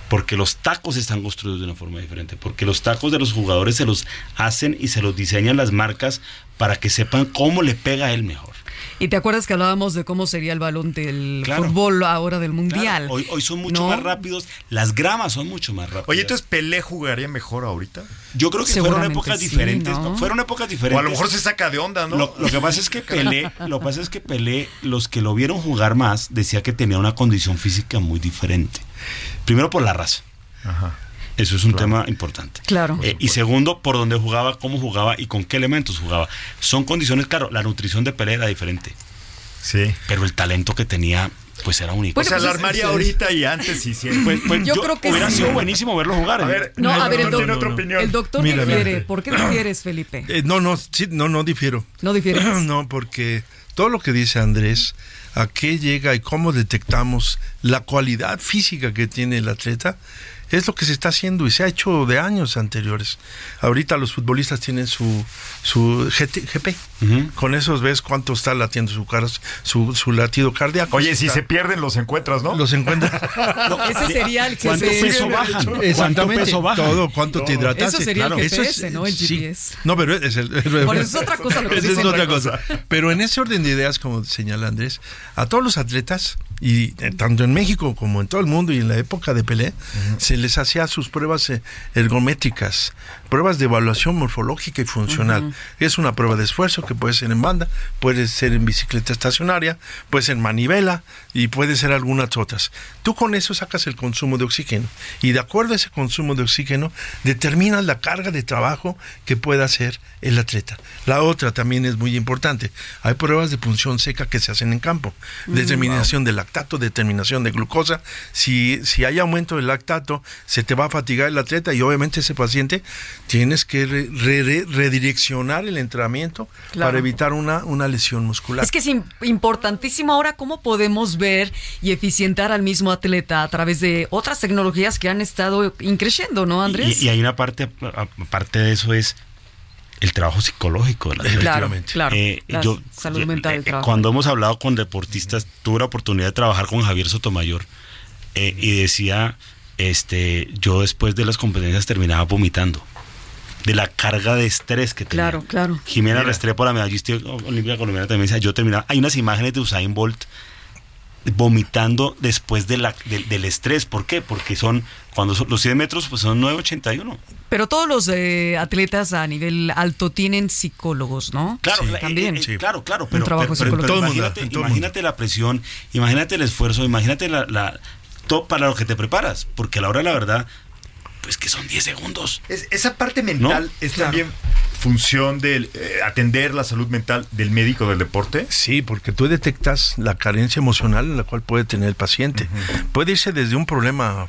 S4: Porque los tacos están construidos de una forma diferente. Porque los tacos de los jugadores se los hacen y se los diseñan las marcas para que sepan cómo le pega a él mejor.
S1: Y te acuerdas que hablábamos de cómo sería el balón del
S4: Claro.
S1: fútbol ahora del mundial.
S4: Claro, hoy, hoy son mucho
S1: ¿No?
S4: más rápidos, las gramas son mucho más rápidas.
S6: Oye, entonces Pelé jugaría mejor ahorita.
S4: Yo creo que fueron épocas
S1: sí,
S4: diferentes,
S1: ¿no?
S4: ¿no? Fueron épocas diferentes.
S6: O a lo mejor se saca de onda, ¿no?
S4: Lo, lo que pasa es que Pelé, lo que pasa es que Pelé, los que lo vieron jugar más, decía que tenía una condición física muy diferente. Primero por la raza.
S6: Ajá.
S4: Eso es un tema importante.
S1: Claro.
S4: Eh, y segundo, por dónde jugaba, cómo jugaba y con qué elementos jugaba. Son condiciones, claro, la nutrición de pelea era diferente.
S6: Sí.
S4: Pero el talento que tenía, pues era único.
S6: o sea, la armaría ahorita y antes y siempre.
S4: Pues, pues
S1: Yo creo que
S4: hubiera
S1: sí.
S4: sido buenísimo verlo jugar.
S6: A
S4: ¿eh?
S6: ver,
S1: No, a ver, el,
S6: doctor
S1: doc-
S6: tiene otra opinión.
S1: el doctor
S9: Mira,
S1: difiere.
S9: mira.
S1: ¿Por qué difieres, Felipe?
S9: Eh, no, no, sí, no, no difiero.
S1: No difieres.
S9: no, porque todo lo que dice Andrés, a qué llega y cómo detectamos la cualidad física que tiene el atleta, es lo que se está haciendo y se ha hecho de años anteriores. Ahorita los futbolistas tienen su, su GT GP. Con esos ves cuánto está latiendo su, cara, su, su latido cardíaco.
S6: Oye, si
S9: Está-
S6: se pierden, los encuentras, ¿no?
S9: los encuentras.
S1: Ese sería el
S4: ¿Cuánto
S1: GPS.
S4: peso bajan? ¿Cuánto
S9: Exactamente.
S4: peso bajan?
S9: Todo, cuánto te hidrataste.
S1: Eso sería el
S9: claro.
S1: GPS, ¿no? El
S9: sí.
S1: GPS.
S9: No, pero es el.
S1: Por eso es otra cosa lo que
S9: es otra cosa. Pero en ese orden de ideas, como señala Andrés, a todos los atletas, y eh, tanto en México como en todo el mundo y en la época de Pelé, se les hacía sus pruebas eh, ergométricas, pruebas de evaluación morfológica y funcional. Es una prueba de esfuerzo que puede ser en banda, puede ser en bicicleta estacionaria, puede ser en manivela y puede ser algunas otras. Tú con eso sacas el consumo de oxígeno y de acuerdo a ese consumo de oxígeno determinas la carga de trabajo que pueda hacer el atleta. La otra también es muy importante. Hay pruebas de punción seca que se hacen en campo. Determinación de lactato, determinación de glucosa. Si, si hay aumento del lactato, se te va a fatigar el atleta y obviamente ese paciente tienes que re- re- re- redireccionar el entrenamiento
S1: Claro.
S9: para evitar una, una lesión muscular.
S1: Es que es im- importantísimo ahora cómo podemos ver y eficientar al mismo atleta a través de otras tecnologías que han estado increciendo, ¿no, Andrés?
S4: Y, y hay una parte, aparte de eso, es el trabajo psicológico de la
S1: Claro, claro.
S4: Eh,
S1: La
S4: yo-
S1: salud mental del
S4: eh,
S1: trabajo.
S4: Cuando hemos hablado con deportistas, tuve la oportunidad de trabajar con Javier Sotomayor eh, y decía, este, yo después de las competencias terminaba vomitando de la carga de estrés que tenía.
S1: Claro, claro.
S4: Jimena
S6: Mira.
S4: Restrepo, la medallista olímpica colombiana, también decía, yo terminaba, hay unas imágenes de Usain Bolt vomitando después de la, del- del estrés. ¿Por qué? Porque son, cuando son los 100 metros, pues son 9.81.
S1: Pero todos los eh, atletas a nivel alto tienen psicólogos, ¿no?
S4: Claro, la-
S1: también.
S4: eh, eh, claro, claro, pero,
S1: trabajo
S4: pero- pero- imagínate, la presión, imagínate el esfuerzo, imagínate la, la todo para lo que te preparas, porque a la hora de la verdad, pues que son 10 segundos.
S6: Es- esa parte mental
S4: ¿No?
S6: es
S1: Claro.
S6: también función del eh, atender la salud mental del médico del deporte.
S9: Sí, porque tú detectas la carencia emocional en la cual puede tener el paciente. Puede irse desde un problema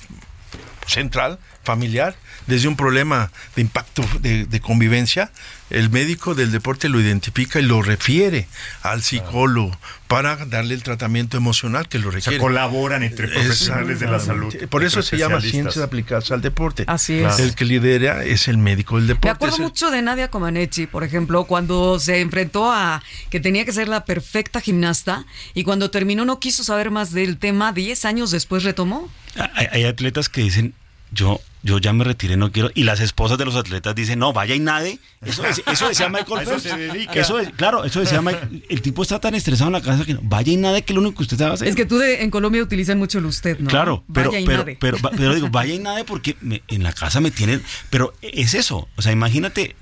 S9: central, familiar, desde un problema de impacto de, de convivencia. El médico del deporte lo identifica y lo refiere al psicólogo para darle el tratamiento emocional que lo
S6: O sea,
S9: requiere.
S6: colaboran entre profesionales de la salud.
S9: Por eso se llama ciencias aplicadas al deporte.
S1: Así es.
S9: El que lidera es el médico del deporte.
S1: Me acuerdo
S9: el-
S1: mucho de Nadia Comaneci, por ejemplo, cuando se enfrentó a que tenía que ser la perfecta gimnasta y cuando terminó no quiso saber más del tema, 10 años después retomó.
S4: Hay, hay atletas que dicen, yo, yo ya me retiré, no quiero, y las esposas de los atletas dicen, no, vaya y nade. Eso, eso decía Michael
S6: A eso
S4: Phelps.
S6: se dedica.
S4: Eso es- claro, eso decía Michael. El tipo está tan estresado en la casa que no, vaya y nade, que es lo único que usted sabe hacer.
S1: Es que tú de- en Colombia utilizan mucho el usted, ¿no?
S4: Claro, pero,
S1: Vaya y
S4: pero,
S1: nade.
S4: pero, pero digo, vaya y nade porque me- en la casa me tienen. Pero es eso. O sea, imagínate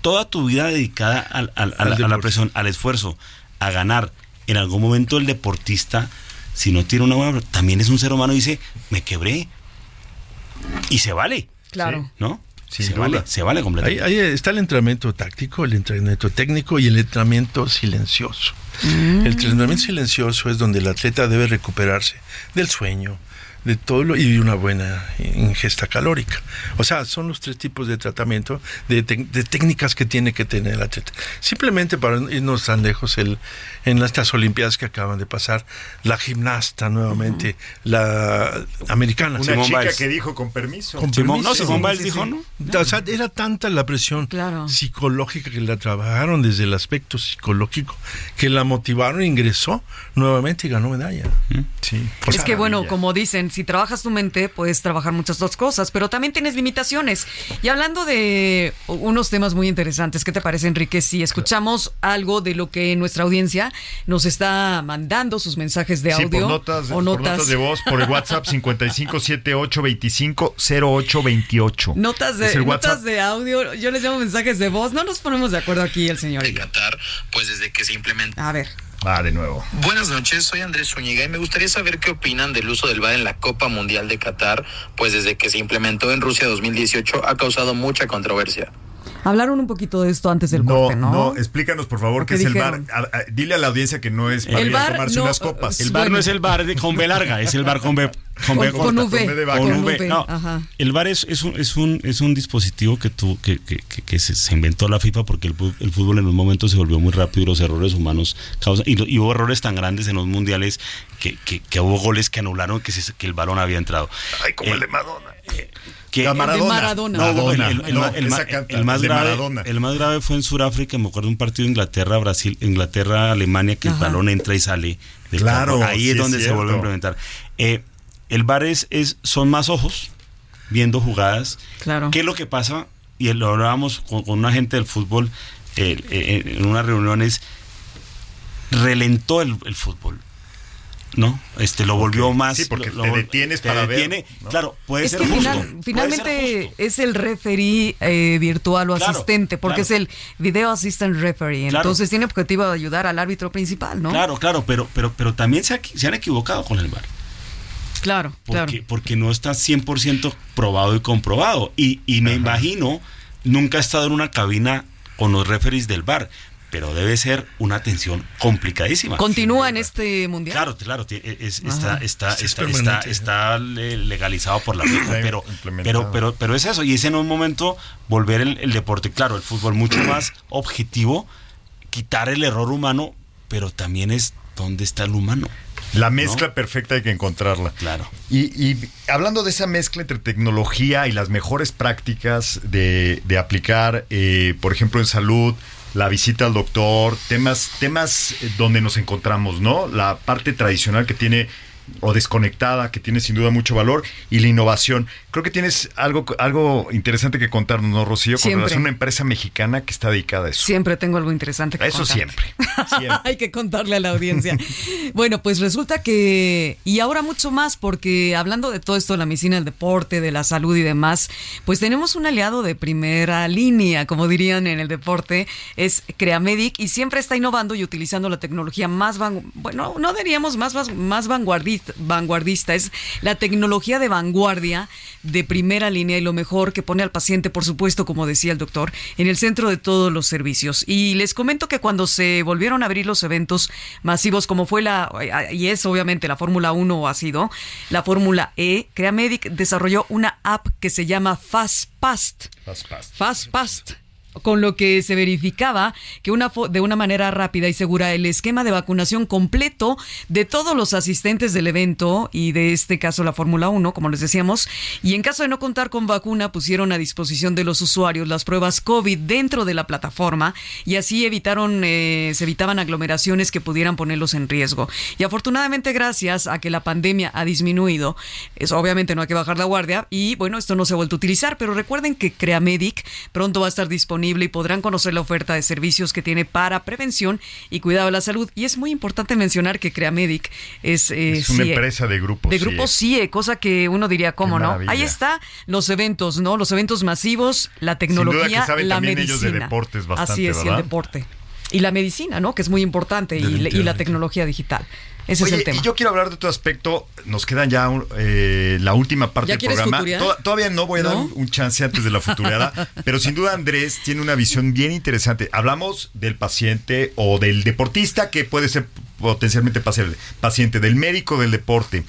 S4: toda tu vida dedicada al- al- a, la, a la
S9: deporte.
S4: presión, al esfuerzo, a ganar. En algún momento el deportista, si no tiene una buena. También es un ser humano y dice, me quebré. Y se vale.
S1: Claro.
S4: ¿No?
S9: Sin
S4: se
S9: duda.
S4: vale, se vale
S9: Ahí,
S4: completamente.
S9: ahí está el entrenamiento táctico, el entrenamiento técnico y el entrenamiento silencioso.
S1: Mm.
S9: El entrenamiento silencioso es donde el atleta debe recuperarse del sueño, de todo lo y una buena ingesta calórica. O sea, son los tres tipos de tratamiento, de, de técnicas que tiene que tener el atleta. Simplemente para no irnos tan lejos, el, en estas Olimpiadas que acaban de pasar, la gimnasta nuevamente, la americana.
S6: Una chica
S4: Biles.
S6: que dijo con permiso.
S9: Con
S4: Simón-
S9: permiso.
S4: no, Simón
S9: Sí,
S4: Biles dijo,
S9: sí.
S4: ¿no?
S9: O sea, era tanta la presión
S1: Claro.
S9: psicológica que la trabajaron desde el aspecto psicológico, que la motivaron, ingresó nuevamente y ganó medalla. Sí.
S1: Es que bueno, como dicen, si trabajas tu mente, puedes trabajar muchas otras cosas, pero también tienes limitaciones. Y hablando de unos temas muy interesantes, ¿qué te parece, Enrique? Si escuchamos algo de lo que nuestra audiencia nos está mandando, sus mensajes de
S6: Sí,
S1: audio
S6: por notas,
S1: o
S6: por
S1: notas,
S6: notas de voz, por el WhatsApp 5578250828.
S1: notas de, notas de audio, yo les llamo mensajes de voz, no nos ponemos de acuerdo aquí el señor
S3: de. Qatar, pues desde que se implementó
S1: A ver.
S6: De nuevo.
S3: Buenas noches, soy Andrés Zúñiga y me gustaría saber qué opinan del uso del VAR en la Copa Mundial de Qatar, pues desde que se implementó en Rusia 2018 ha causado mucha controversia.
S1: Hablaron un poquito de esto antes del corte, ¿no?
S6: No, explícanos por favor qué es el bar. A- a- dile a la audiencia que no es para
S1: El
S6: ir a
S1: bar
S6: tomarse
S1: no,
S6: unas copas.
S4: El bar no es el bar de, con B larga, es el bar con B con, B
S1: Con- con. V,
S6: con V de vaca.
S4: Con
S1: con
S4: V.
S1: V,
S4: No, el bar es, es, un, es, un, es un dispositivo que, tu, que, que, que- que se, se inventó la FIFA porque el, fútbol en un momento se volvió muy rápido y los errores humanos causan. Y, lo- y hubo errores tan grandes en los mundiales que, que, que hubo goles que anularon que, se- que el balón había entrado.
S6: Ay, como
S4: Eh,
S6: el de Madonna.
S4: Que
S6: La Maradona.
S1: De Maradona.
S4: No,
S6: Madonna.
S4: el, el-
S6: No,
S4: el- el- el más
S6: de
S4: grave,
S6: Maradona.
S4: el más grave fue en Sudáfrica, me acuerdo un partido Inglaterra, Brasil, Inglaterra, Alemania, que
S1: Ajá.
S4: el balón entra y sale del
S6: Claro,
S4: campo. Ahí
S6: sí
S4: es
S6: es
S4: donde se
S6: cierto.
S4: vuelve a implementar. Eh, el VAR es, es- son más ojos viendo jugadas.
S1: Claro.
S4: ¿Qué es lo que pasa? Y lo hablábamos con, con un agente del fútbol eh, eh, en unas reuniones, relentó el, el fútbol. ¿No? Este lo volvió más.
S6: Sí, porque
S4: lo-
S6: te detienes
S4: te
S6: para ver.
S4: Claro, puede
S1: es
S4: ser
S1: que
S4: justo.
S1: final-
S4: puede ser
S1: finalmente
S4: justo.
S1: es el referee eh, virtual o
S4: Claro,
S1: asistente, porque
S4: claro.
S1: es el video assistant referee.
S4: Claro.
S1: Entonces tiene objetivo de ayudar al árbitro principal, ¿no?
S4: Claro, claro, pero, pero, pero también se, ha- se han equivocado con el VAR.
S1: claro.
S4: Porque,
S1: claro.
S4: porque no está 100% probado y comprobado. Y, y me imagino, nunca he estado en una cabina con los referees del VAR, pero debe ser una atención complicadísima.
S1: Continúa en este mundial.
S4: Claro, claro, ti- es- está, está,
S9: Sí, es
S4: está, está, legalizado por la FIFA, pero, pero, pero, pero es eso, y es en un momento volver el, el deporte, claro, el fútbol mucho más objetivo, quitar el error humano, pero también es dónde está el humano.
S6: La mezcla
S4: ¿no?
S6: perfecta hay que encontrarla.
S4: Claro.
S6: Y, y hablando de esa mezcla entre tecnología y las mejores prácticas de, de aplicar, eh, por ejemplo, en salud, la visita al doctor, temas, temas eh, donde nos encontramos, ¿no? La parte tradicional que tiene o desconectada, que tiene sin duda mucho valor, y la innovación. Creo que tienes algo, algo interesante que contarnos, ¿no, Rocío? Con
S1: Siempre.
S6: relación a una empresa mexicana que está dedicada a eso.
S1: Siempre tengo algo interesante que
S6: Eso siempre. siempre.
S1: Hay que contarle a la audiencia. bueno, pues resulta que, y ahora mucho más, porque hablando de todo esto, la medicina del deporte, de la salud y demás, pues tenemos un aliado de primera línea, como dirían en el deporte, es Creamedic, y siempre está innovando y utilizando la tecnología más, van- bueno, no diríamos más, más, más vanguardista, vanguardista, es la tecnología de vanguardia de primera línea y lo mejor que pone al paciente, por supuesto, como decía el doctor, en el centro de todos los servicios. Y les comento que cuando se volvieron a abrir los eventos masivos, como fue la, y es obviamente la Fórmula 1 o ha sido, la Fórmula E, Creamedic desarrolló una app que se llama FastPast.
S6: Fast,
S1: FastPast con lo que se verificaba que una de una manera rápida y segura el esquema de vacunación completo de todos los asistentes del evento y de este caso la Fórmula 1, como les decíamos, y en caso de no contar con vacuna pusieron a disposición de los usuarios las pruebas COVID dentro de la plataforma y así evitaron eh, se evitaban aglomeraciones que pudieran ponerlos en riesgo. Y afortunadamente gracias a que la pandemia ha disminuido, eso obviamente no hay que bajar la guardia y bueno, esto no se ha vuelto a utilizar, pero recuerden que Creamedic pronto va a estar disponible y podrán conocer la oferta de servicios que tiene para prevención y cuidado de la salud. Y es muy importante mencionar que Creamedic es, eh,
S6: Es una
S1: CIE.
S6: empresa de grupo
S1: De
S6: CIE.
S1: grupo CIE, cosa que uno diría, ¿cómo no? Ahí está los eventos, ¿no? Los eventos masivos, la
S6: duda
S1: tecnología,
S6: que saben
S1: la
S6: también
S1: medicina.
S6: ellos de deportes bastante,
S1: Así es, y el deporte. Y la medicina, ¿no? Que es muy importante, y, y la tecnología digital. Ese
S6: Oye,
S1: es el tema.
S6: Y yo quiero hablar de otro aspecto. Nos quedan ya un- eh, la última parte
S1: ¿Ya
S6: del programa. todavía no voy a dar
S1: ¿No?
S6: un, un chance antes de la futureada, pero sin duda Andrés tiene una visión bien interesante. Hablamos del paciente o del deportista que puede ser potencialmente paci- paciente, del médico del deporte.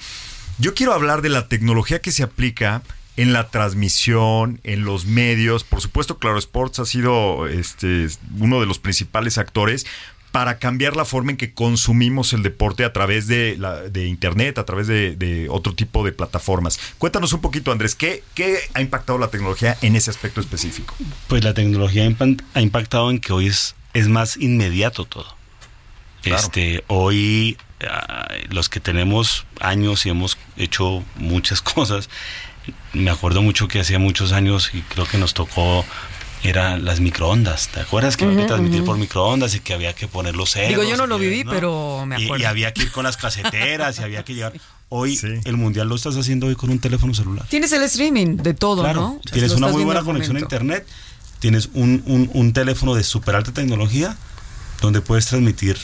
S6: Yo quiero hablar de la tecnología que se aplica en la transmisión, en los medios. Por supuesto, Claro Sports ha sido este, uno de los principales actores para cambiar la forma en que consumimos el deporte a través de, la, de Internet, a través de, de otro tipo de plataformas. Cuéntanos un poquito, Andrés, ¿qué, ¿qué ha impactado la tecnología en ese aspecto específico?
S4: Pues la tecnología ha impactado en que hoy es, es más inmediato todo.
S6: Claro.
S4: Este, hoy ah, los que tenemos años y hemos hecho muchas cosas, me acuerdo mucho que hacía muchos años y creo que nos tocó eran las microondas. ¿Te acuerdas que había que transmitir por microondas y que había que poner los?
S1: Digo, yo no lo viví, pero me
S4: Y-
S1: acuerdo.
S4: Y, había que ir con las caseteras y había que llevar. Hoy el mundial lo estás haciendo hoy con un teléfono celular.
S1: Tienes el streaming de todo,
S4: Claro,
S1: ¿no?
S4: tienes una muy buena conexión a internet, tienes un, un- un teléfono de super alta tecnología donde puedes transmitir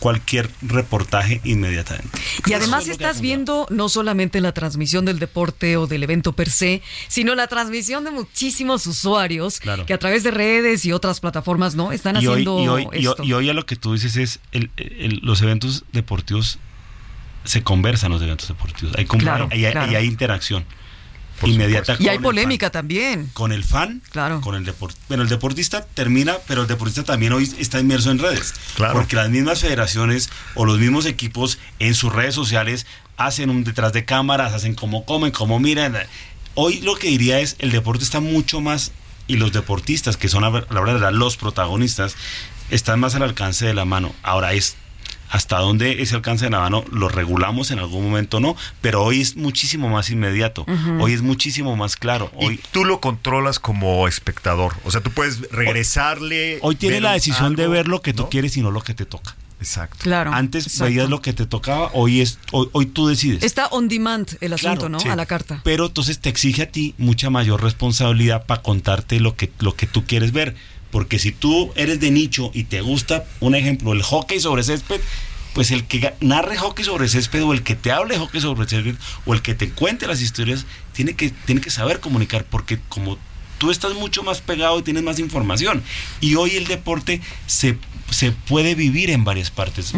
S4: cualquier reportaje inmediatamente.
S1: Y además estás viendo no solamente la transmisión del deporte o del evento per se, sino la transmisión de muchísimos usuarios que a través de redes y otras plataformas no están haciendo
S4: hoy, y hoy,
S1: esto.
S4: Y, hoy a lo que tú dices es el, los eventos deportivos se conversan los eventos deportivos. Hay, y hay interacción inmediata.
S1: Y hay polémica también.
S4: Con el fan, claro. con el deportista. Bueno, el deportista termina, pero el deportista también hoy está inmerso en redes. Claro. Porque las mismas federaciones o los mismos equipos en sus redes sociales hacen un detrás de cámaras, hacen como comen, como miran. Hoy lo que diría es, el deporte está mucho más, y los deportistas, que son a la verdad los protagonistas, están más al alcance de la mano. Ahora es hasta dónde ese alcance de la mano lo regulamos en algún momento no, pero hoy es muchísimo más inmediato, hoy es muchísimo más claro. Hoy
S6: y tú lo controlas como espectador, o sea, tú puedes regresarle.
S4: Hoy, tiene la decisión de ver lo que tú quieres y no lo que te toca.
S6: Exacto.
S1: Claro.
S4: Antes veías lo que te tocaba, hoy es hoy, tú decides.
S1: Está on demand el asunto, ¿no? A la carta.
S4: Pero entonces te exige a ti mucha mayor responsabilidad para contarte lo que lo que tú quieres ver. Porque si tú eres de nicho y te gusta, un ejemplo, el hockey sobre césped, pues el que narre hockey sobre césped o el que te hable hockey sobre césped o el que te cuente las historias, tiene que, tiene que saber comunicar, porque como tú estás mucho más pegado y tienes más información. Y hoy el deporte se se puede vivir en varias partes.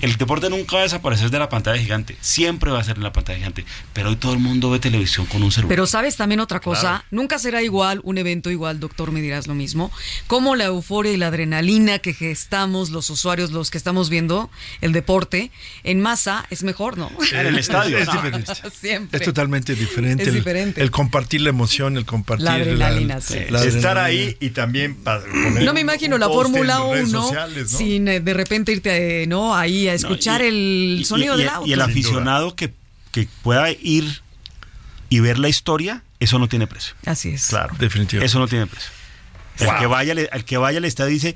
S4: El deporte nunca va a desaparecer de la pantalla gigante, siempre va a ser en la pantalla gigante, pero hoy todo el mundo ve televisión con un celular.
S1: Pero sabes también otra cosa, nunca será igual un evento igual, doctor, me dirás lo mismo, como la euforia y la adrenalina que gestamos los usuarios, los que estamos viendo el deporte en masa es mejor, ¿no?
S4: En el estadio.
S9: Es, diferente. Es totalmente diferente.
S1: Es
S9: el,
S1: diferente.
S9: El, compartir la emoción, el compartir
S1: la adrenalina.
S6: Estar ahí y también
S1: No me imagino la Fórmula 1 sin eh, de repente irte eh, no ahí a escuchar el sonido del auto.
S4: Y el aficionado que, que pueda ir y ver la historia, eso no tiene precio.
S1: Así es.
S4: Claro,
S9: definitivamente.
S4: Eso no tiene precio. El que vaya, el que vaya al estadio dice,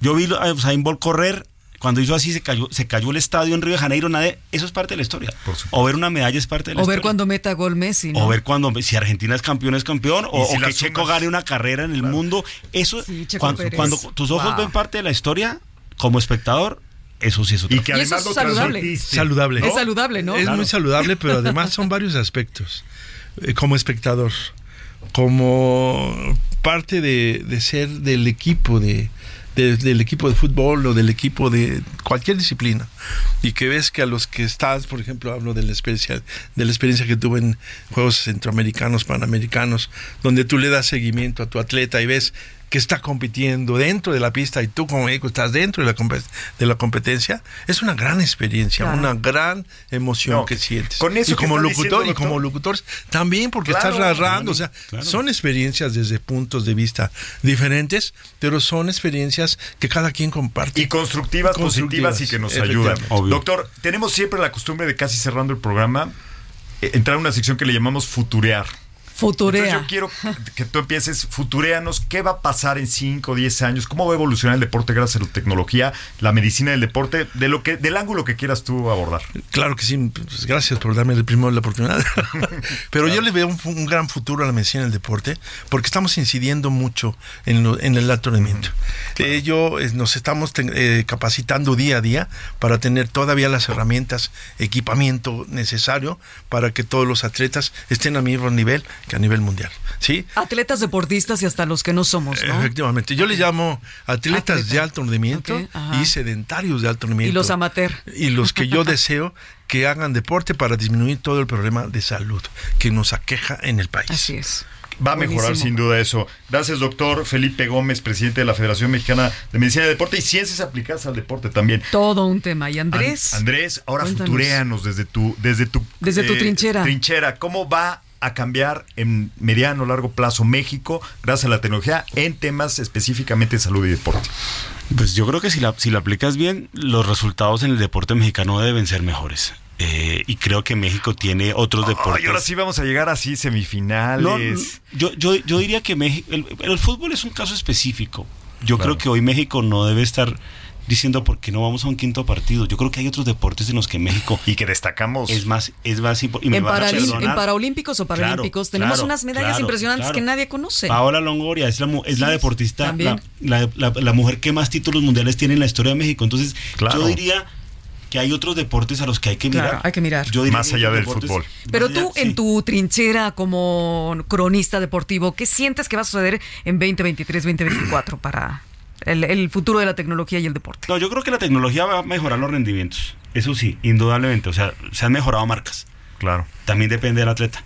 S4: yo vi a Usain Bolt correr cuando hizo así se cayó, se cayó el estadio en Río de Janeiro, nada, eso es parte de la historia. O ver una medalla es parte de la
S1: historia.
S4: O
S1: ver cuando meta gol Messi. ¿no?
S4: O ver cuando si Argentina es campeón es campeón, o, que Checo gane una carrera en el mundo. Eso, cuando, cuando, tus ojos ven parte de la historia, como espectador, eso sí es
S6: otra Y que además
S1: es saludable.
S9: saludable.
S1: Es saludable, ¿no?
S9: Es muy saludable, pero además son varios aspectos. Eh, como espectador, como parte de, de ser del equipo de, del equipo de fútbol o del equipo de cualquier disciplina. Y que ves que a los que estás, por ejemplo, hablo de la experiencia, de la experiencia que tuve en Juegos Centroamericanos, Panamericanos, donde tú le das seguimiento a tu atleta y ves que está compitiendo dentro de la pista y tú como médico estás dentro de la, de la competencia, es una gran experiencia, una gran emoción que sientes.
S6: Con eso
S9: y como locutor y como locutores también porque estás narrando, o sea, son experiencias desde puntos de vista diferentes, pero son experiencias que cada quien comparte.
S6: Y constructivas, positivas y que nos ayudan. Doctor, tenemos siempre la costumbre de casi cerrando el programa eh, entrar a una sección que le llamamos futurear.
S1: Futurea.
S6: yo quiero que tú empieces, futureanos, ¿qué va a pasar en 5 o 10 años? ¿Cómo va a evolucionar el deporte gracias a la tecnología, la medicina del deporte, de lo que, del ángulo que quieras tú abordar?
S9: Claro que sí, pues gracias por darme el primero la oportunidad. Pero yo le veo un, gran futuro a la medicina del deporte porque estamos incidiendo mucho en, el alto rendimiento. Ello nos estamos eh, capacitando día a día para tener todavía las herramientas, equipamiento necesario para que todos los atletas estén a mismo nivel a nivel mundial. ¿sí?
S1: Atletas deportistas y hasta los que no somos, ¿no?
S9: Efectivamente. Yo le llamo atletas de alto rendimiento y sedentarios de alto rendimiento.
S1: Y los amateur.
S9: Y los que yo deseo que hagan deporte para disminuir todo el problema de salud que nos aqueja en el país.
S1: Así es.
S6: Va a mejorar sin duda eso. Gracias, doctor Felipe Gómez, presidente de la Federación Mexicana de Medicina y Deporte y Ciencias Aplicadas al Deporte también.
S1: Todo un tema. ¿Y Andrés?
S6: Andrés, ahora futureanos desde tu, desde tu,
S1: desde tu
S6: eh,
S1: trinchera.
S6: Trinchera. ¿Cómo va a cambiar en mediano o largo plazo México gracias a la tecnología en temas específicamente de salud y deporte?
S4: Pues yo creo que si la, si la aplicas bien, los resultados en el deporte mexicano deben ser mejores. Eh, y creo que México tiene otros deportes.
S6: Y ahora sí vamos a llegar así, semifinales.
S4: yo, yo, yo diría que México, el, fútbol es un caso específico. yo
S6: Claro.
S4: creo que hoy México no debe estar diciendo por qué no vamos a un quinto partido. Yo creo que hay otros deportes en los que México
S6: y que destacamos
S4: es más es más y me
S1: En,
S4: van a
S1: en Paraolímpicos o
S4: Claro,
S1: Paralímpicos tenemos
S4: claro,
S1: unas medallas
S4: claro,
S1: impresionantes
S4: claro.
S1: que nadie conoce.
S4: Paola Longoria es la, es la deportista, la,
S1: también.
S4: la- la- la mujer que más títulos mundiales tiene en la historia de México. Entonces,
S6: Claro.
S4: yo diría que hay otros deportes a los que hay que
S1: Claro,
S4: mirar.
S1: hay que mirar.
S4: Yo diría
S6: Más allá del
S4: deportes-
S6: fútbol.
S1: Pero
S4: allá-
S1: tú, en tu trinchera como cronista deportivo, ¿qué sientes que va a suceder en 2023-2024 para el, el futuro de la tecnología y el deporte?
S4: No, yo creo que la tecnología va a mejorar los rendimientos. Eso sí, indudablemente. O sea, se han mejorado marcas.
S6: Claro.
S4: También depende del atleta.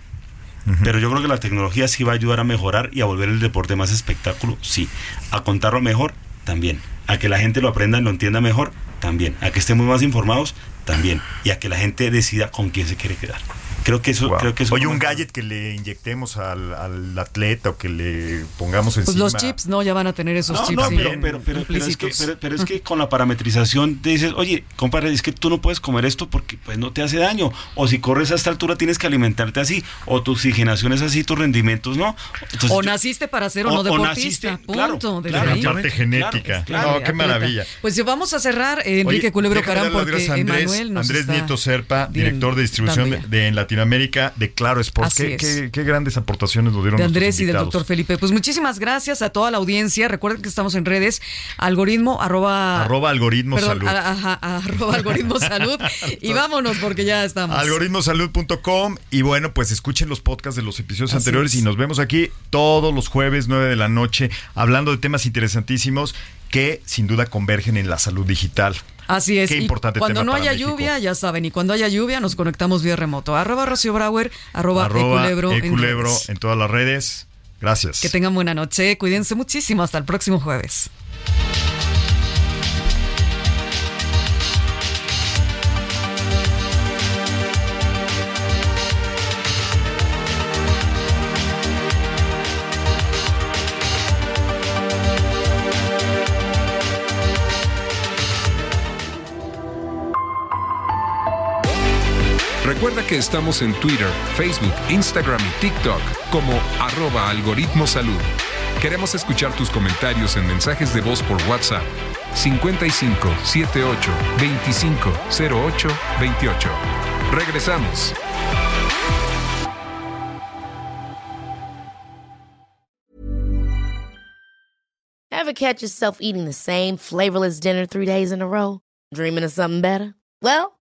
S4: Pero yo creo que la tecnología sí va a ayudar a mejorar y a volver el deporte más espectáculo, sí. A contarlo mejor, también. A que la gente lo aprenda y lo entienda mejor, también. A que estemos más informados, también. Y a que la gente decida con quién se quiere quedar. Creo que eso,
S6: Wow.
S4: creo que eso
S6: Oye, un gadget que le inyectemos al, al atleta o que le pongamos
S1: Pues
S6: encima.
S1: los chips, ¿no? Ya van a tener esos
S4: No,
S1: chips.
S4: no,
S1: sí,
S4: pero, pero, pero, pero es que,
S1: implícitos.
S4: pero- pero es que con la parametrización te dices, oye, compadre, es que tú no puedes comer esto porque pues no te hace daño. O si corres a esta altura tienes que alimentarte así. O tu oxigenación es así, tus rendimientos no. Entonces,
S1: o
S4: yo-
S1: naciste para ser o,
S4: o-
S1: no
S4: o
S1: deportista.
S4: naciste, claro,
S1: punto.
S6: Claro,
S1: ahí.
S6: la parte genética.
S4: claro,
S6: no, qué
S1: atleta.
S6: maravilla.
S1: Pues vamos a cerrar, eh, Enrique
S6: Oye,
S1: Culebro Carán, porque
S6: Andrés,
S1: Emanuel nos
S6: Andrés
S1: está
S6: Nieto Serpa,
S1: bien
S6: director de distribución de, de- en Latinoamérica de Claro Sports. Qué, qué- qué grandes aportaciones nos dieron
S1: de Andrés y del doctor Felipe. Pues muchísimas gracias a toda la audiencia. Recuerden que estamos en redes, algoritmo, arroba...
S6: Arroba algoritmo
S1: perdón,
S6: salud.
S1: a- ajá, arroba algoritmo salud. y vámonos porque ya estamos.
S6: Algoritmosalud.com y bueno, pues escuchen los podcasts de los episodios
S1: Así
S6: anteriores
S1: es.
S6: y nos vemos aquí todos los jueves 9 de la noche hablando de temas interesantísimos que sin duda convergen en la salud digital.
S1: Así es.
S6: Qué
S1: Y
S6: importante
S1: cuando
S6: tema
S1: no
S6: para
S1: haya
S6: México.
S1: lluvia, ya saben, y cuando haya lluvia nos conectamos vía remoto. Arroba Rocío Brauer, arroba,
S6: Arroba
S1: Eculebro en
S6: Eculebro
S1: redes.
S6: en todas las redes. Gracias.
S1: Que tengan buena noche, cuídense muchísimo. Hasta el próximo jueves.
S8: Que estamos en Twitter, Facebook, Instagram y TikTok como arroba algoritmo salud. Queremos escuchar tus comentarios en mensajes de voz por WhatsApp 55 78 25 08 28. Regresamos.
S10: Ever catch yourself eating the same flavorless dinner three days in a row? Dreaming of something better? Well,